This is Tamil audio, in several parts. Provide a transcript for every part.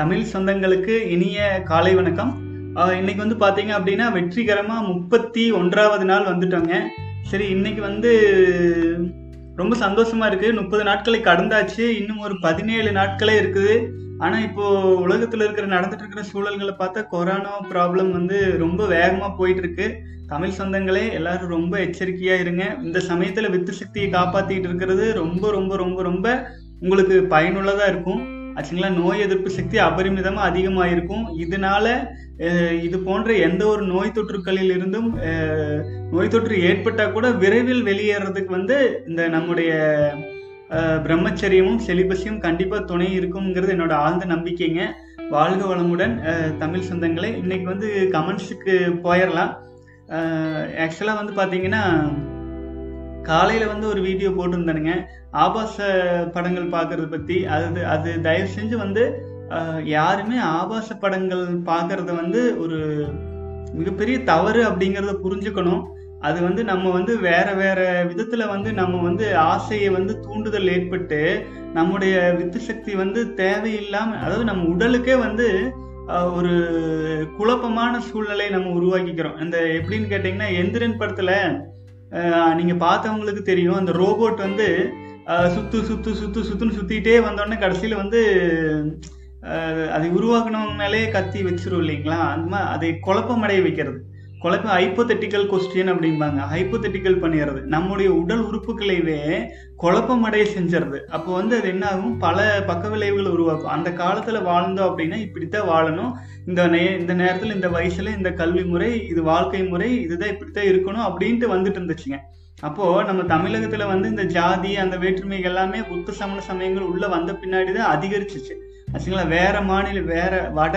தமிழ் சொந்தங்களுக்கு இனிய காலை வணக்கம். இன்னைக்கு வந்து பார்த்தீங்க அப்படின்னா வெற்றிகரமாக முப்பத்தி ஒன்றாவது நாள் வந்துட்டோங்க. சரி இன்னைக்கு வந்து ரொம்ப சந்தோஷமா இருக்கு. முப்பது நாட்களை கடந்தாச்சு. இன்னும் ஒரு பதினேழு நாட்களே இருக்குது. ஆனால் இப்போ உலகத்தில் இருக்கிற நடந்துட்டு இருக்கிற சூழல்களை பார்த்தா கொரோனா ப்ராப்ளம் வந்து ரொம்ப வேகமாக போயிட்டு இருக்கு தமிழ் சொந்தங்களே எல்லாரும் ரொம்ப எச்சரிக்கையாக இருங்க. இந்த சமயத்தில் வித்து சக்தியை காப்பாற்றிக்கிட்டு இருக்கிறது ரொம்ப ரொம்ப ரொம்ப ரொம்ப உங்களுக்கு பயனுள்ளதாக இருக்கும். ஆச்சுங்களா? நோய் எதிர்ப்பு சக்தி அபரிமிதமாக அதிகமாக இருக்கும் இதனால இது போன்ற எந்த ஒரு நோய் தொற்றுக்களில் இருந்தும் நோய் தொற்று ஏற்பட்டால் கூட விரைவில் வெளியேறதுக்கு வந்து இந்த நம்முடைய பிரம்மச்சரியமும் செலிபஸையும் கண்டிப்பாக துணை இருக்குங்கிறது என்னோட ஆழ்ந்த நம்பிக்கைங்க. வாழ்க வளமுடன். தமிழ் சொந்தங்களே இன்னைக்கு வந்து கமெண்ட்ஸுக்கு போயிடலாம் ஆக்சுவலாக வந்து பார்த்தீங்கன்னா காலையில் வந்து ஒரு வீடியோ போட்டிருந்தானுங்க. ஆபாச படங்கள் பார்க்கறத பற்றி அது அது தயவு செஞ்சு வந்து யாருமே ஆபாச படங்கள் பார்க்கறத வந்து ஒரு மிகப்பெரிய தவறு அப்படிங்கிறத புரிஞ்சுக்கணும். அது வந்து நம்ம வந்து வேற வேற விதத்துல வந்து நம்ம வந்து ஆசையை வந்து தூண்டுதல் ஏற்பட்டு நம்முடைய வித்து சக்தி வந்து தேவையில்லாம அதாவது நம்ம உடலுக்கே வந்து ஒரு குழப்பமான சூழ்நிலையை நம்ம உருவாக்கிக்கிறோம். இந்த எப்படின்னு கேட்டிங்கன்னா எந்திரன் படத்துல நீங்கள் நீங்க பார்த்தவங்களுக்கு தெரியும். அந்த ரோபோட் வந்து சுத்து சுத்து சுத்து சுத்துன்னு சுத்திட்டே வந்தோடனே கடைசியில வந்து அதை உருவாக்குனவங்க மேலே கத்தி வச்சிரும் இல்லைங்களா? அந்த மாதிரி அதை குழப்பமடைய வைக்கிறது. குழப்பம் ஹைப்போதெட்டிக்கல் கொஸ்டின் அப்படிம்பாங்க. ஹைப்போதெட்டிக்கல் பண்ணிடுறது. நம்முடைய உடல் உறுப்புகளைவே குழப்பமடைய செஞ்சிருது அப்போ வந்து அது என்ன ஆகும் பல பக்க விளைவுகளை உருவாக்கும். அந்த காலத்தில் வாழ்ந்தோம் அப்படின்னா இப்படித்தான் வாழணும். இந்த நே இந்த நேரத்தில் இந்த வயசில் இந்த கல்வி முறை இது வாழ்க்கை முறை இதுதான் இப்படித்தான் இருக்கணும் அப்படின்ட்டு வந்துட்டு இருந்துச்சுங்க. அப்போது நம்ம தமிழகத்தில் வந்து இந்த ஜாதி அந்த வேற்றுமைகள் எல்லாமே புத்த சமண சமயங்கள் உள்ளே வந்த பின்னாடி தான் அதிகரிச்சிச்சு. ஆச்சுங்களா? வேற மாநில வேற வட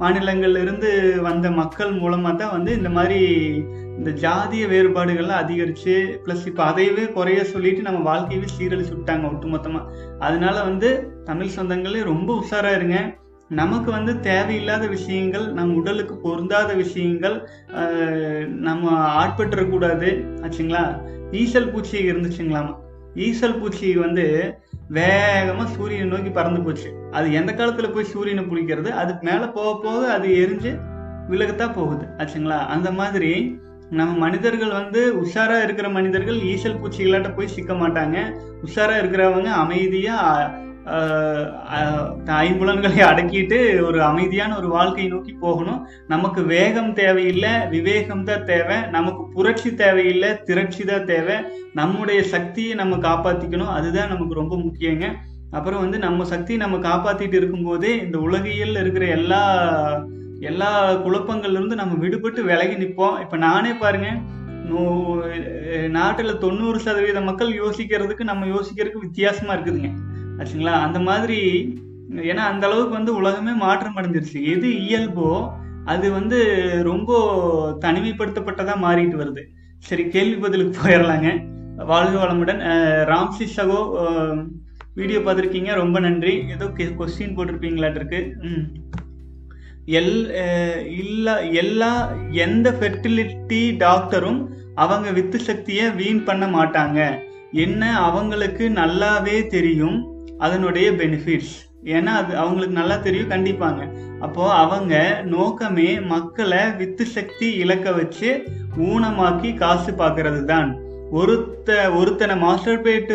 மாநிலங்கள்லேருந்து வந்த மக்கள் மூலமாக தான் வந்து இந்த மாதிரி இந்த ஜாதிய வேறுபாடுகள்லாம் அதிகரிச்சு ப்ளஸ் இப்போ அதையவே குறைய சொல்லிட்டு நம்ம வாழ்க்கையவே சீரழிச்சு விட்டாங்க ஒட்டுமொத்தமாக அதனால வந்து தமிழ் சொந்தங்களே ரொம்ப உஷாராக இருங்க. நமக்கு வந்து தேவையில்லாத விஷயங்கள் நம் உடலுக்கு பொருந்தாத விஷயங்கள் நம்ம ஆட்பட்டுறக்கூடாது. ஆச்சுங்களா? ஈசல் பூச்சி இருந்துச்சுங்களாமா? ஈசல் பூச்சி வந்து வேகமா சூரியனை நோக்கி பறந்து போச்சு. அது எந்த காலத்துல போய் சூரியனை பிடிக்கிறது? அது மேல போக போக அது எரிஞ்சு விலகத்தான் போகுது. ஆச்சுங்களா? அந்த மாதிரி நம்ம மனிதர்கள் வந்து உஷாரா இருக்கிற மனிதர்கள் ஈசல் பூச்சிகளாட்ட போய் சிக்க மாட்டாங்க. உஷாரா இருக்கிறவங்க அமைதியா ஐம்புலன்களை அடக்கிட்டு ஒரு அமைதியான ஒரு வாழ்க்கையை நோக்கி போகணும். நமக்கு வேகம் தேவையில்லை விவேகம் தான் தேவை. நமக்கு புரட்சி தேவையில்லை திரட்சி தான் தேவை. நம்முடைய சக்தியை நம்ம காப்பாற்றிக்கணும் அதுதான் நமக்கு ரொம்ப முக்கியங்க. அப்புறம் வந்து நம்ம சக்தியை நம்ம காப்பாற்றிட்டு இருக்கும்போதே இந்த உலகியல் இருக்கிற எல்லா எல்லா குழப்பங்கள்லேருந்து நம்ம விடுபட்டு விலகி நிற்போம். இப்போ நானே பாருங்க நூ- தொண்ணூறு சதவீத மக்கள் யோசிக்கிறதுக்கு நம்ம யோசிக்கிறதுக்கு வித்தியாசமாக இருக்குதுங்க. ஆச்சுங்களா? அந்த மாதிரி ஏன்னா அந்த அளவுக்கு வந்து உலகமே மாற்றம் அடைஞ்சிருச்சு. எது இயல்போ அது வந்து ரொம்ப தனிமைப்படுத்தப்பட்டதாக மாறிட்டு வருது. சரி கேள்வி பதிலுக்கு போயிடலாங்க வாழ்க வளமுடன். ராம்சி சகோ வீடியோ பார்த்துருக்கீங்க. ரொம்ப நன்றி. ஏதோ கொஸ்டின் போட்டிருப்பீங்களாட்டிருக்கு. ம். எல் இல்லை எல்லா எந்த ஃபெர்டிலிட்டி டாக்டரும் அவங்க வித்து சக்தியை வீண் பண்ண மாட்டாங்க. என்ன அவங்களுக்கு நல்லாவே தெரியும். அதனுடைய பெனிஃபிட்ஸ் ஏன்னா அது அவங்களுக்கு நல்லா தெரியும் கண்டிப்பாங்க. அப்போ அவங்க நோக்கமே மக்களை வித்து சக்தி இழக்க வச்சு ஊனமாக்கி காசு பார்க்கறது தான் ஒருத்த ஒருத்தனை மாஸ்டர்பேட்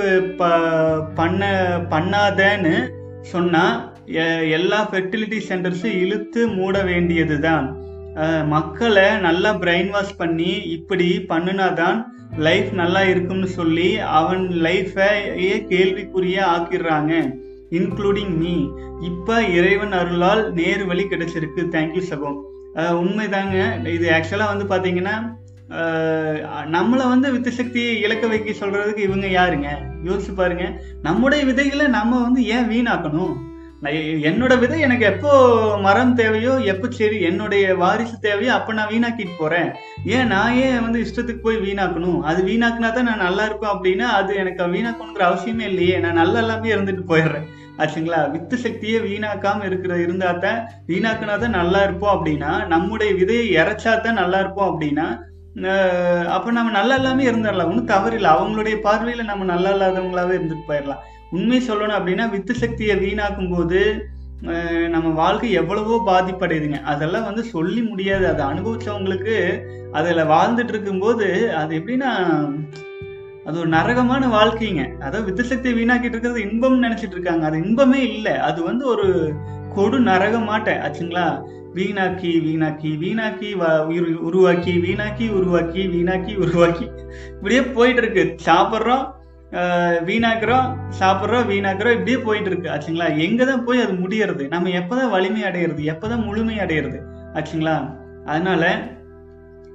பண்ண பண்ணாதன்னு சொன்னா எ- எல்லா ஃபெர்டிலிட்டி சென்டர்ஸும் இழுத்து மூட வேண்டியது தான் மக்களை நல்லா பிரெயின் வாஷ் பண்ணி இப்படி பண்ணுனாதான் லைஃப் நல்லா இருக்கும்னு சொல்லி அவன் லைஃபையே கேள்விக்குரிய ஆக்கிடுறாங்க இன்க்ளூடிங் மீ இப்போ இறைவன் அருளால் நேர் வழி கிடைச்சிருக்கு. தேங்க்யூ சகோ உண்மைதாங்க. இது ஆக்சுவலாக வந்து பார்த்தீங்கன்னா நம்மளை வந்து வித்து சக்தியை இழக்க வைக்க சொல்கிறதுக்கு இவங்க யாருங்க? யோசிச்சு பாருங்க. நம்முடைய விதைகளை நம்ம வந்து ஏன் வீணாக்கணும்? என்னோட விதை எனக்கு எப்போ மரம் தேவையோ எப்போ சரி என்னுடைய வாரிசு தேவையோ அப்போ நான் வீணாக்கிட்டு போறேன். ஏன்? நான் ஏன் வந்து இஷ்டத்துக்கு போய் வீணாக்கணும்? அது வீணாக்குனா தான் நான் நல்லா இருப்பேன் அப்படின்னா அது எனக்கு வீணாக்கணுங்கிற அவசியமே இல்லையே. நான் நல்லா எல்லாமே இருந்துட்டு போயிடுறேன். ஆச்சுங்களா? வித்து சக்தியே வீணாக்காம இருக்கிற இருந்தா தான் வீணாக்குனா தான் நல்லா இருப்போம் அப்படின்னா நம்முடைய விதையை இறைச்சா தான் நல்லா இருப்போம் அப்படின்னா அப்போ அப்ப நம்ம நல்லா எல்லாமே இருந்துடலாம். ஒன்றும் தவறில்லை. அவங்களுடைய பார்வையில நம்ம நல்லா இல்லாதவங்களாவே இருந்துட்டு போயிடலாம். உண்மை சொல்லணும் அப்படின்னா வித்து சக்தியை வீணாக்கும் போது நம்ம வாழ்க்கை எவ்வளவோ பாதிப்படையுதுங்க. அதெல்லாம் வந்து சொல்லி முடியாது. அதை அனுபவிச்சவங்களுக்கு அதில் வாழ்ந்துட்டு இருக்கும்போது அது எப்படின்னா அது ஒரு நரகமான வாழ்க்கைங்க. அதாவது வித்துசக்தியை வீணாக்கிட்டு இருக்கிறது இன்பம்னு நினைச்சிட்டு இருக்காங்க. அது இன்பமே இல்லை. அது வந்து ஒரு கொடு நரகமாட்ட. ஆச்சுங்களா? வீணாக்கி வீணாக்கி வீணாக்கி உருவாக்கி வீணாக்கி உருவாக்கி வீணாக்கி உருவாக்கி. இப்படியே போயிட்டு இருக்கு. சாப்பிட்றோம் வீணாக்குறோம் சாப்பிட்றோம் வீணாக்குறோம் இப்படியே போயிட்டு இருக்கு. ஆச்சுங்களா? எங்கே தான் போய் அது முடியறது? நம்ம எப்பதான் வலிமை அடையிறது? எப்பதான் முழுமை அடையிறது? ஆச்சுங்களா? அதனால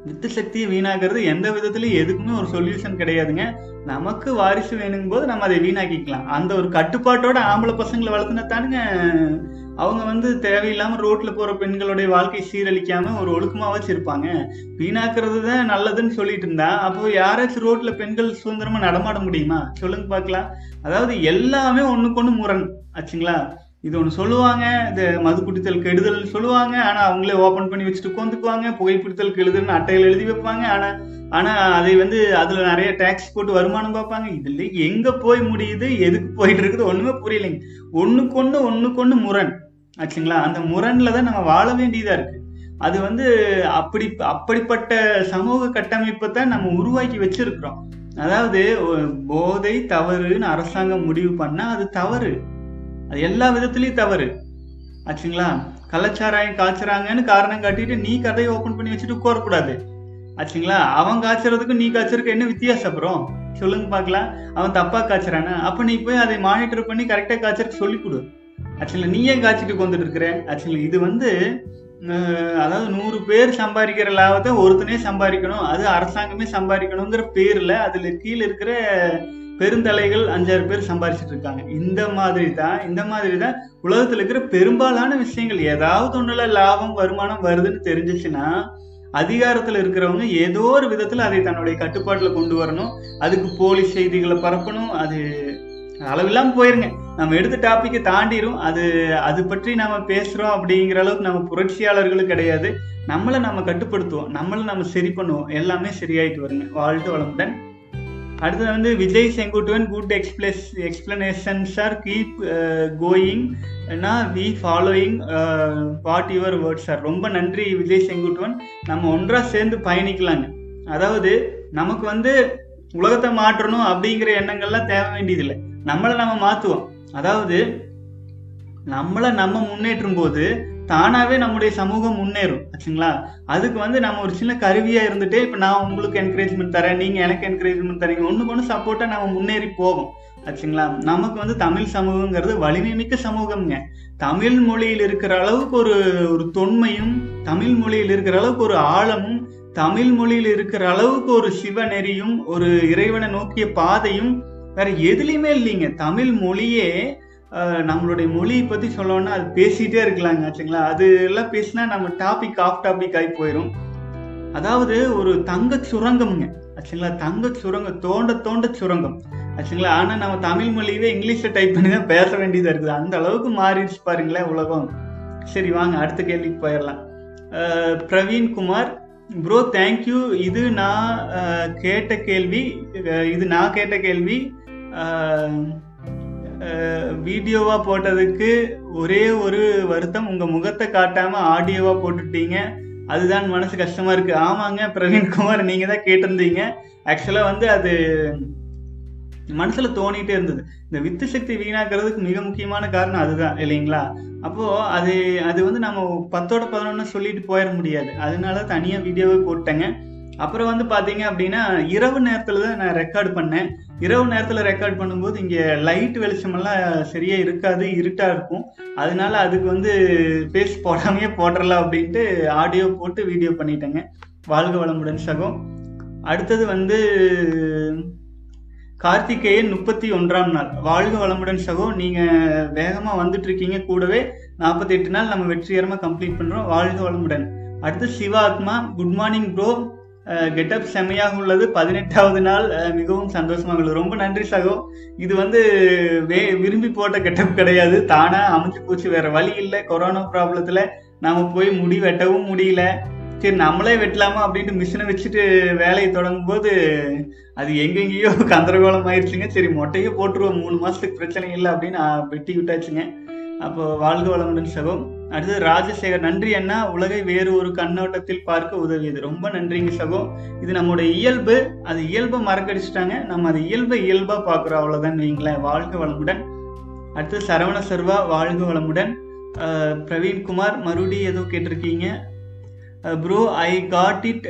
வித்து சக்தியை வீணாக்குறது எந்த விதத்துலையும் எதுக்குமே ஒரு சொல்யூஷன் கிடையாதுங்க. நமக்கு வாரிசு வேணுங்கும் போது நம்ம அதை வீணாக்கிக்கலாம். அந்த ஒரு கட்டுப்பாட்டோட ஆம்பளை பசங்களை வளர்த்துனா தானுங்க அவங்க வந்து தேவையில்லாம ரோட்ல போற பெண்களுடைய வாழ்க்கை சீரழிக்காம ஒரு ஒழுக்கமா வச்சிருப்பாங்க. வீணாக்குறது தான் நல்லதுன்னு சொல்லிட்டு இருந்தா அப்போ யாராச்சும் ரோட்ல பெண்கள் சுதந்திரமா நடமாட முடியுமா? சொல்லுங்க பார்க்கலாம் அதாவது எல்லாமே ஒண்ணுக்கு ஒண்ணு முரண். ஆச்சுங்களா? இது ஒன்று சொல்லுவாங்க இது மது குடித்தல் கெடுதல்னு சொல்லுவாங்க ஆனால் அவங்களே ஓப்பன் பண்ணி வச்சுட்டு உட்காந்துக்குவாங்க புகைப்பிடித்தல் கெடுதல்னு அட்டையில் எழுதி வைப்பாங்க ஆனால் ஆனால் அதை வந்து அதில் நிறைய டேக்ஸ் போட்டு வருமானம் பார்ப்பாங்க. இதில் எங்கே போய் முடியுது எதுக்கு போயிட்டு இருக்குது ஒன்றுமே புரியலைங்க. ஒண்ணுக்கு ஒண்ணு ஒண்ணுக்கு முரண். ஆச்சுங்களா? அந்த முரண்ல தான் நம்ம வாழ வேண்டியதா இருக்கு. அது வந்து அப்படி அப்படிப்பட்ட சமூக கட்டமைப்பை தான் நம்ம உருவாக்கி வச்சிருக்கிறோம். அதாவது போதை தவறுன்னு அரசாங்கம் முடிவு பண்ணா அது தவறு. அது எல்லா விதத்துலயும் தவறு. ஆச்சுங்களா? கலாச்சாராயம் காய்ச்சறாங்கன்னு காரணம் காட்டிட்டு நீ கதையை ஓப்பன் பண்ணி வச்சுட்டு உட்காரக்கூடாது ஆச்சுங்களா? அவன் காய்ச்சறதுக்கும் நீ காய்ச்சறதுக்கு என்ன வித்தியாசம் அப்புறம்? சொல்லுங்க பார்க்கலாம். அவன் தப்பா காய்ச்சறானா? அப்ப நீ போய் அதை மானிட்டர் பண்ணி கரெக்டா காய்ச்சறதுக்கு சொல்லி கொடு. ஆக்சுவலி நீ ஏன் காய்ச்சிட்டு கொண்டுட்டு இருக்கிற? ஆக்சுவலி இது வந்து அதாவது நூறு பேர் சம்பாதிக்கிற லாபத்தை ஒருத்தனே சம்பாதிக்கணும். அது அரசாங்கமே சம்பாதிக்கணுங்கிற பேர்ல அதுல கீழே இருக்கிற பெருந்தலைகள் அஞ்சாறு பேர் சம்பாதிச்சிட்டு இருக்காங்க. இந்த மாதிரி தான் இந்த மாதிரி தான் உலகத்துல இருக்கிற பெரும்பாலான விஷயங்கள். ஏதாவது ஒண்ணுல லாபம் வருமானம் வருதுன்னு தெரிஞ்சிச்சுன்னா அதிகாரத்துல இருக்கிறவங்க ஏதோ ஒரு விதத்துல அதை தன்னுடைய கட்டுப்பாட்டுல கொண்டு வரணும். அதுக்கு போலி செய்திகளை பரப்பணும். அது அளவில்லாம போயிருங்க. நம்ம எடுத்த டாப்பிக்கை தாண்டிரும். அது அது பற்றி நம்ம பேசுறோம் அப்படிங்கிற அளவுக்கு நம்ம புரட்சியாளர்களும் கிடையாது. நம்மளை நம்ம கட்டுப்படுத்துவோம். நம்மளை நம்ம சரி பண்ணுவோம். எல்லாமே சரியாயிட்டு வருங்க. வாழ்த்து வளமுடன். அடுத்தது வந்து Vijay Senguttuvan good எக்ஸ்பிளஸ் explanations are keep going we following what your words sir ரொம்ப நன்றி விஜய் செங்குட்டுவன் நம்ம ஒன்றா சேர்ந்து பயணிக்கலாங்க. அதாவது நமக்கு வந்து உலகத்தை மாற்றணும் அப்படிங்கிற எண்ணங்கள்லாம் தேவை வேண்டியதில்லை. நம்மளை நம்ம மாற்றுவோம் அதாவது நம்மளை நம்ம முன்னேற்றும் போது தானாகவே நம்முடைய சமூகம் முன்னேறும். ஆச்சுங்களா? அதுக்கு வந்து நம்ம ஒரு சின்ன கருவியாக இருந்துட்டு இப்போ நான் உங்களுக்கு என்கரேஜ்மெண்ட் தரேன் நீங்கள் எனக்கு என்கரேஜ்மெண்ட் தரீங்க. ஒன்று ஒன்று சப்போர்ட்டாக நம்ம முன்னேறி போவோம். ஆச்சுங்களா? நமக்கு வந்து தமிழ் சமூகங்கிறது வலிமை மிக்க சமூகம்ங்க. தமிழ் மொழியில் இருக்கிற அளவுக்கு ஒரு ஒரு தொன்மையும் தமிழ் மொழியில் இருக்கிற அளவுக்கு ஒரு ஆழமும் தமிழ் மொழியில் இருக்கிற அளவுக்கு ஒரு சிவநெறியும் ஒரு இறைவனை நோக்கிய பாதையும் வேற எதுலையுமே இல்லைங்க. தமிழ் மொழியே நம்மளுடைய மொழியை பத்தி சொல்லணும்னா அது பேசிட்டே இருக்கலாங்க ஆச்சுங்களா? அது எல்லாம் பேசினா நம்ம டாபிக் ஆஃப் டாபிக் ஆகி போயிடும் அதாவது ஒரு தங்க சுரங்கம்ங்க ஆச்சுங்களா? தங்க சுரங்கம் தோண்ட தோண்ட சுரங்கம் ஆச்சுங்களா? ஆனா நம்ம தமிழ் மொழியவே இங்கிலீஷ்ல டைப் பண்ணி தான் பேச வேண்டியதா இருக்குது. அந்த அளவுக்கு மாறிடுச்சு பாருங்களேன் உலகம். சரி வாங்க அடுத்த கேள்விக்கு போயிடலாம். அஹ், Praveen Kumar bro thank you இது நான் கேட்ட கேள்வி இது நான் கேட்ட கேள்வி வீடியோவாக போட்டதுக்கு ஒரே ஒரு வருத்தம். உங்கள் முகத்தை காட்டாமல் ஆடியோவாக போட்டுட்டீங்க. அதுதான் மனசு கஷ்டமாக இருக்குது ஆமாங்க பிரவீன்குமார் நீங்கள் தான் கேட்டிருந்தீங்க. ஆக்சுவலாக வந்து அது மனசில் தோணிகிட்டே இருந்தது. இந்த வித்து சக்தி வீணாக்கிறதுக்கு மிக முக்கியமான காரணம் அதுதான் இல்லைங்களா? அப்போது அது அது வந்து நம்ம பத்தோட பதினொன்று சொல்லிட்டு போயிட முடியாது. அதனால தனியாக வீடியோவே போட்டேங்க. அப்புறம் வந்து பார்த்தீங்க அப்படின்னா இரவு நேரத்தில் தான் நான் ரெக்கார்ட் பண்ணேன். இரவு நேரத்தில் ரெக்கார்ட் பண்ணும்போது இங்கே லைட் வெளிச்சமெல்லாம் சரியாக இருக்காது இருட்டாக இருக்கும். அதனால அதுக்கு வந்து பேஸ் போடாமையே போடுறலாம் அப்படின்ட்டு ஆடியோ போட்டு வீடியோ பண்ணிட்டேங்க. வாழ்க வளமுடன் சகம். அடுத்தது வந்து கார்த்திகேயன் முப்பத்தி ஒன்றாம் நாள். வாழ்க வளமுடன் சகோ நீங்கள் வேகமாக வந்துட்டு இருக்கீங்க கூடவே நாற்பத்தி எட்டு நாள் நம்ம வெற்றிகரமாக கம்ப்ளீட் பண்ணுறோம் வாழ்க வளமுடன். அடுத்து Sivatma good morning bro getup செம்மையாக உள்ளது. பதினெட்டாவது நாள் மிகவும் சந்தோஷமாக உள்ளது. ரொம்ப நன்றி சகோ. இது வந்து வே விரும்பி போட்ட கெட்டப் கிடையாது. தானா அமைஞ்சு போச்சு. வேற வழி இல்லை. கொரோனா ப்ராப்ளத்துல நாம போய் முடி வெட்டவும் முடியல. சரி நம்மளே வெட்டலாமா அப்படின்ட்டு மிஷினை வச்சுட்டு வேலையை தொடங்கும் போது அது எங்கெங்கேயோ கந்தரகோலம் ஆயிடுச்சுங்க. சரி மொட்டையே போட்டுருவோம். மூணு மாசத்துக்கு பிரச்சனை இல்லை அப்படின்னு வெட்டி விட்டாச்சுங்க. அப்போ வாழ்க வளமுடன் சகோ அடுத்தது ராஜசேகர். நன்றி அண்ணா. உலகை வேறு ஒரு கண்ணோட்டத்தில் பார்க்க உதவியது. ரொம்ப நன்றிங்க சகோ இது நம்மளுடைய இயல்பு. அது இயல்பை மறக்கடிச்சிட்டாங்க. நம்ம அது இயல்பை இயல்பா பார்க்குறோம். அவ்வளோதான் வைங்களேன் வாழ்க வளமுடன். அடுத்து சரவண சர்வா வாழ்க வளமுடன். பிரவீன்குமார் மறுபடியும் ஏதோ கேட்டிருக்கீங்க. Bro I got it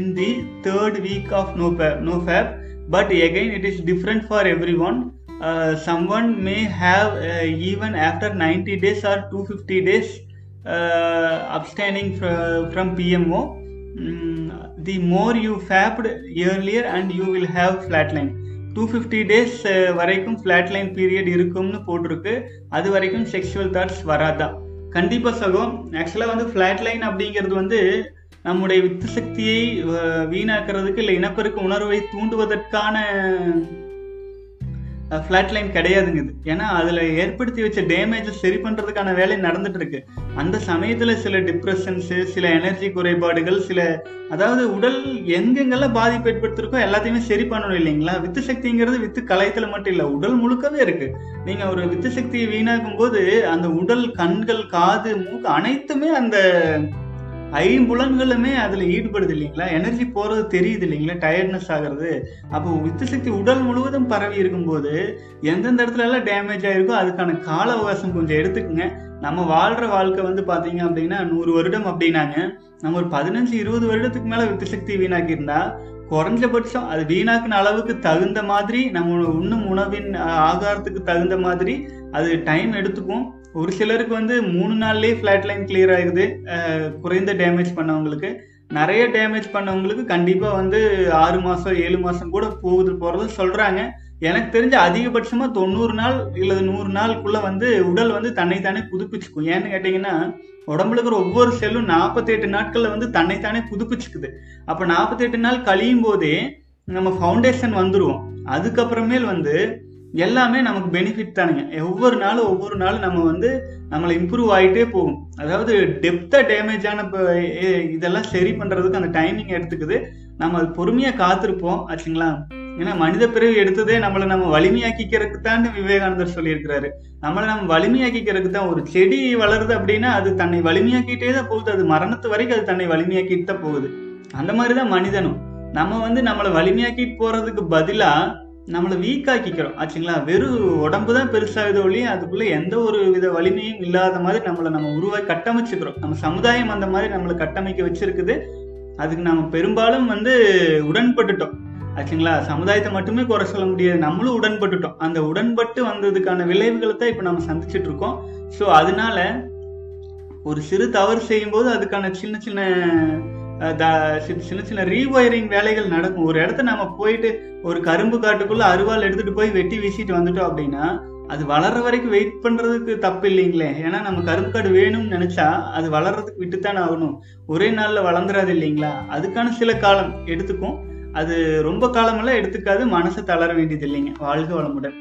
in the third week of no no fap but again it is different for every one Uh, someone may have uh, even after 90 days or 250 days uh, abstaining fr- from PMO. Mm, the more you fapped earlier and you will have flatline. 250 days uh, வரைக்கும் ஃப்ளாட்லைன் பீரியட் இருக்கும்னு போட்டிருக்கு அது வரைக்கும் செக்ஷுவல் தாட்ஸ் வராதா கண்டிப்பாக சகம் ஆக்சுவலாக வந்து ஃப்ளாட்லைன் அப்படிங்கிறது வந்து நம்முடைய வித்து சக்தியை அஹ், வீணாக்குறதுக்கு இல்லை இனப்பெருக்க உணர்வை தூண்டுவதற்கான ஃப்ளாட் லைன் கிடையாதுங்குது. ஏன்னா அதில் ஏற்படுத்தி வச்ச டேமேஜை சரி பண்ணுறதுக்கான வேலை நடந்துட்டு இருக்கு அந்த சமயத்தில் சில டிப்ரெஷன்ஸு சில எனர்ஜி குறைபாடுகள் சில அதாவது உடல் எங்கெங்கெல்லாம் பாதிப்பு ஏற்படுத்திருக்கோ எல்லாத்தையுமே சரி பண்ணணும் இல்லைங்களா? வித்து சக்திங்கிறது வித்து கலையத்தில் மட்டும் இல்லை உடல் முழுக்கவே இருக்கு. நீங்கள் ஒரு வித்து சக்தியை வீணாக்கும் போது அந்த உடல் கண்கள் காது மூக்கு அனைத்துமே அந்த ஐம்புலன்களுமே அதில் ஈடுபடுது இல்லைங்களா? எனர்ஜி போகிறது தெரியுது இல்லைங்களா? டயர்ட்னஸ் ஆகிறது. அப்போ வித்து சக்தி உடல் முழுவதும் பரவி இருக்கும்போது எந்தெந்த இடத்துல எல்லாம் டேமேஜ் ஆகிருக்கோ அதுக்கான கால அவகாசம் கொஞ்சம் எடுத்துக்கோங்க. நம்ம வாழ்கிற வாழ்க்கை வந்து பார்த்தீங்க அப்படின்னா நூறு வருடம் அப்படின்னாங்க. நம்ம ஒரு பதினஞ்சு இருபது வருடத்துக்கு மேலே வித்து சக்தி வீணாக்கியிருந்தா குறைஞ்சபட்சம் அது வீணாக்குன அளவுக்கு தகுந்த மாதிரி நம்ம உண்ணும் உணவின் ஆகாரத்துக்கு தகுந்த மாதிரி அது டைம் எடுத்துக்கும். ஒரு சிலருக்கு வந்து மூணு நாள்லேயே ஃப்ளாட் லைன் கிளியர் ஆகுது. குறைந்த டேமேஜ் பண்ணவங்களுக்கு. நிறைய டேமேஜ் பண்ணவங்களுக்கு கண்டிப்பாக வந்து ஆறு மாதம் ஏழு மாதம் கூட போகுது போகிறது சொல்கிறாங்க எனக்கு தெரிஞ்ச அதிகபட்சமாக தொண்ணூறு நாள் இல்லை நூறு நாளுக்குள்ளே வந்து உடல் வந்து தன்னைத்தானே புதுப்பிச்சுக்கும். ஏன்னு கேட்டிங்கன்னா உடம்புல இருக்கிற ஒவ்வொரு செல்லும் நாற்பத்தெட்டு நாட்களில் வந்து தன்னைத்தானே புதுப்பிச்சுக்குது. அப்போ நாற்பத்தெட்டு நாள் கழியும் போதே நம்ம ஃபவுண்டேஷன் வந்துடுவோம் அதுக்கப்புறமேல் வந்து எல்லாமே நமக்கு பெனிஃபிட் தானுங்க. ஒவ்வொரு நாளும் ஒவ்வொரு நாளும் நம்ம வந்து நம்மளை இம்ப்ரூவ் ஆகிட்டே போகும். அதாவது டெப்த்தாக டேமேஜ் ஆன இப்போ இதெல்லாம் சரி பண்ணுறதுக்கு அந்த டைமிங் எடுத்துக்குது. நம்ம அது பொறுமையாக காத்திருப்போம் ஆச்சுங்களா? ஏன்னா மனித பிறவி எடுத்ததே நம்மளை நம்ம வலிமையாக்கிக்கிறதுக்கு தான் விவேகானந்தர் சொல்லியிருக்கிறாரு. நம்மளை நம்ம வலிமையாக்கிக்கிறதுக்கு தான் ஒரு செடி வளருது அப்படின்னா அது தன்னை வலிமையாக்கிட்டே தான் போகுது. அது மரணத்து வரைக்கும் அது தன்னை வலிமையாக்கிட்டு தான் போகுது. அந்த மாதிரி தான் மனிதனும். நம்ம வந்து நம்மளை வலிமையாக்கிட்டு போறதுக்கு பதிலா நம்மளை வீக்காக்கிக்கிறோம் ஆச்சுங்களா? வெறும் உடம்பு தான் பெருசாகுது ஒழிய அதுக்குள்ளே எந்த ஒரு வித வலிமையும் இல்லாத மாதிரி நம்மளை நம்ம உருவாக்கி கட்டமைச்சுக்கிறோம். நம்ம சமுதாயம் அந்த மாதிரி நம்மளை கட்டமைக்க வச்சிருக்குது. அதுக்கு நம்ம பெரும்பாலும் வந்து உடன்பட்டுட்டோம். ஆச்சுங்களா? சமுதாயத்தை மட்டுமே குறை சொல்ல முடியாது. நம்மளும் உடன்பட்டுட்டோம். அந்த உடன்பட்டு வந்ததுக்கான விளைவுகளை தான் இப்போ நம்ம சந்திச்சுட்டு இருக்கோம். ஸோ அதனால ஒரு சிறு தவறு செய்யும்போது அதுக்கான சின்ன சின்ன சின்ன சின்ன ரீவயரிங் வேலைகள் நடக்கும். ஒரு இடத்த நம்ம போயிட்டு ஒரு கரும்பு காட்டுக்குள்ள அருவாள் எடுத்துட்டு போய் வெட்டி வீசிட்டு வந்துட்டோம் அப்படின்னா அது வளர்ற வரைக்கும் வெயிட் பண்றதுக்கு தப்பு இல்லைங்களே. ஏன்னா நம்ம கரும்பு காடு வேணும்னு நினைச்சா அது வளர்றதுக்கு விட்டுத்தானே ஆகணும். ஒரே நாள்ல வளர்ந்துடாது இல்லைங்களா? அதுக்கான சில காலம் எடுத்துக்கும். அது ரொம்ப காலமெல்லாம் எடுத்துக்காது. மனசை தளர வேண்டியது இல்லைங்க வாழ்க வளமுடன்.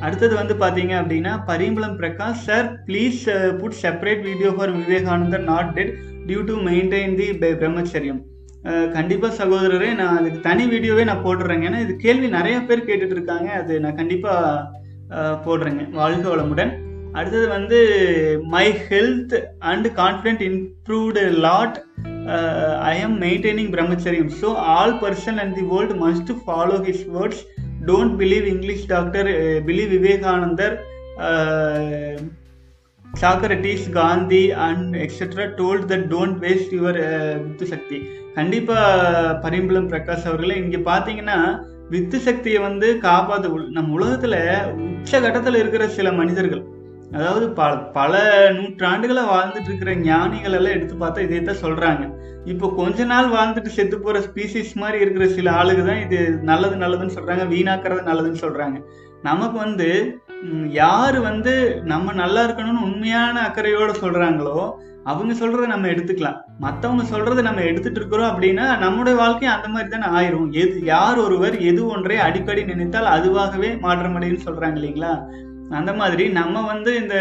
அடுத்தது வந்து பார்த்தீங்க அப்படின்னா Parimbalam Prakash sir please put separate video for Vivekanandar not dead due to maintain the பிரம்மச்சரியம் கண்டிப்பாக சகோதரரே நான் அதுக்கு தனி வீடியோவே நான் போடுறேங்க ஏன்னா இது கேள்வி நிறைய பேர் கேட்டுட்டு இருக்காங்க அது நான் கண்டிப்பாக போடுறேங்க. வாழ்க வளமுடன். அடுத்தது வந்து my health and confident improved lot I am maintaining பிரம்மச்சரியம் so all person and the world must follow his words don't believe English doctor believe Vivekanandar Socrates Gandhi and etcetera told that don't waste your with சக்தி கண்டிப்பாக பரிம்பளம் பிரகாஷ் அவர்களே இங்கே பார்த்தீங்கன்னா வித்து சக்தியை வந்து காப்பாற்ற உள்- நம்ம உச்ச கட்டத்தில் இருக்கிற சில மனிதர்கள் அதாவது பல பல நூற்றாண்டுகளை வாழ்ந்துட்டு இருக்கிற ஞானிகள் எல்லாம் எடுத்து பார்த்தா இதே தான் சொல்றாங்க. இப்போ கொஞ்ச நாள் வாழ்ந்துட்டு செத்து போற ஸ்பீசிஸ் மாதிரி இருக்கிற சில ஆளுக்கு தான் இது நல்லது நல்லதுன்னு சொல்றாங்க வீணாக்குறது நல்லதுன்னு சொல்றாங்க. நமக்கு வந்து யார் யாரு வந்து நம்ம நல்லா இருக்கணும்னு உண்மையான அக்கறையோட சொல்றாங்களோ அவங்க சொல்றதை நம்ம எடுத்துக்கலாம். மத்தவங்க சொல்றதை நம்ம எடுத்துட்டு இருக்கிறோம் அப்படின்னா நம்முடைய வாழ்க்கையும் அந்த மாதிரி தானே ஆயிரும். எது யார் ஒருவர் எது ஒன்றை அடிக்கடி நினைத்தால் அதுவாகவே மாற்றமடையும் சொல்றாங்க இல்லைங்களா? அந்த மாதிரி நம்ம வந்து இந்த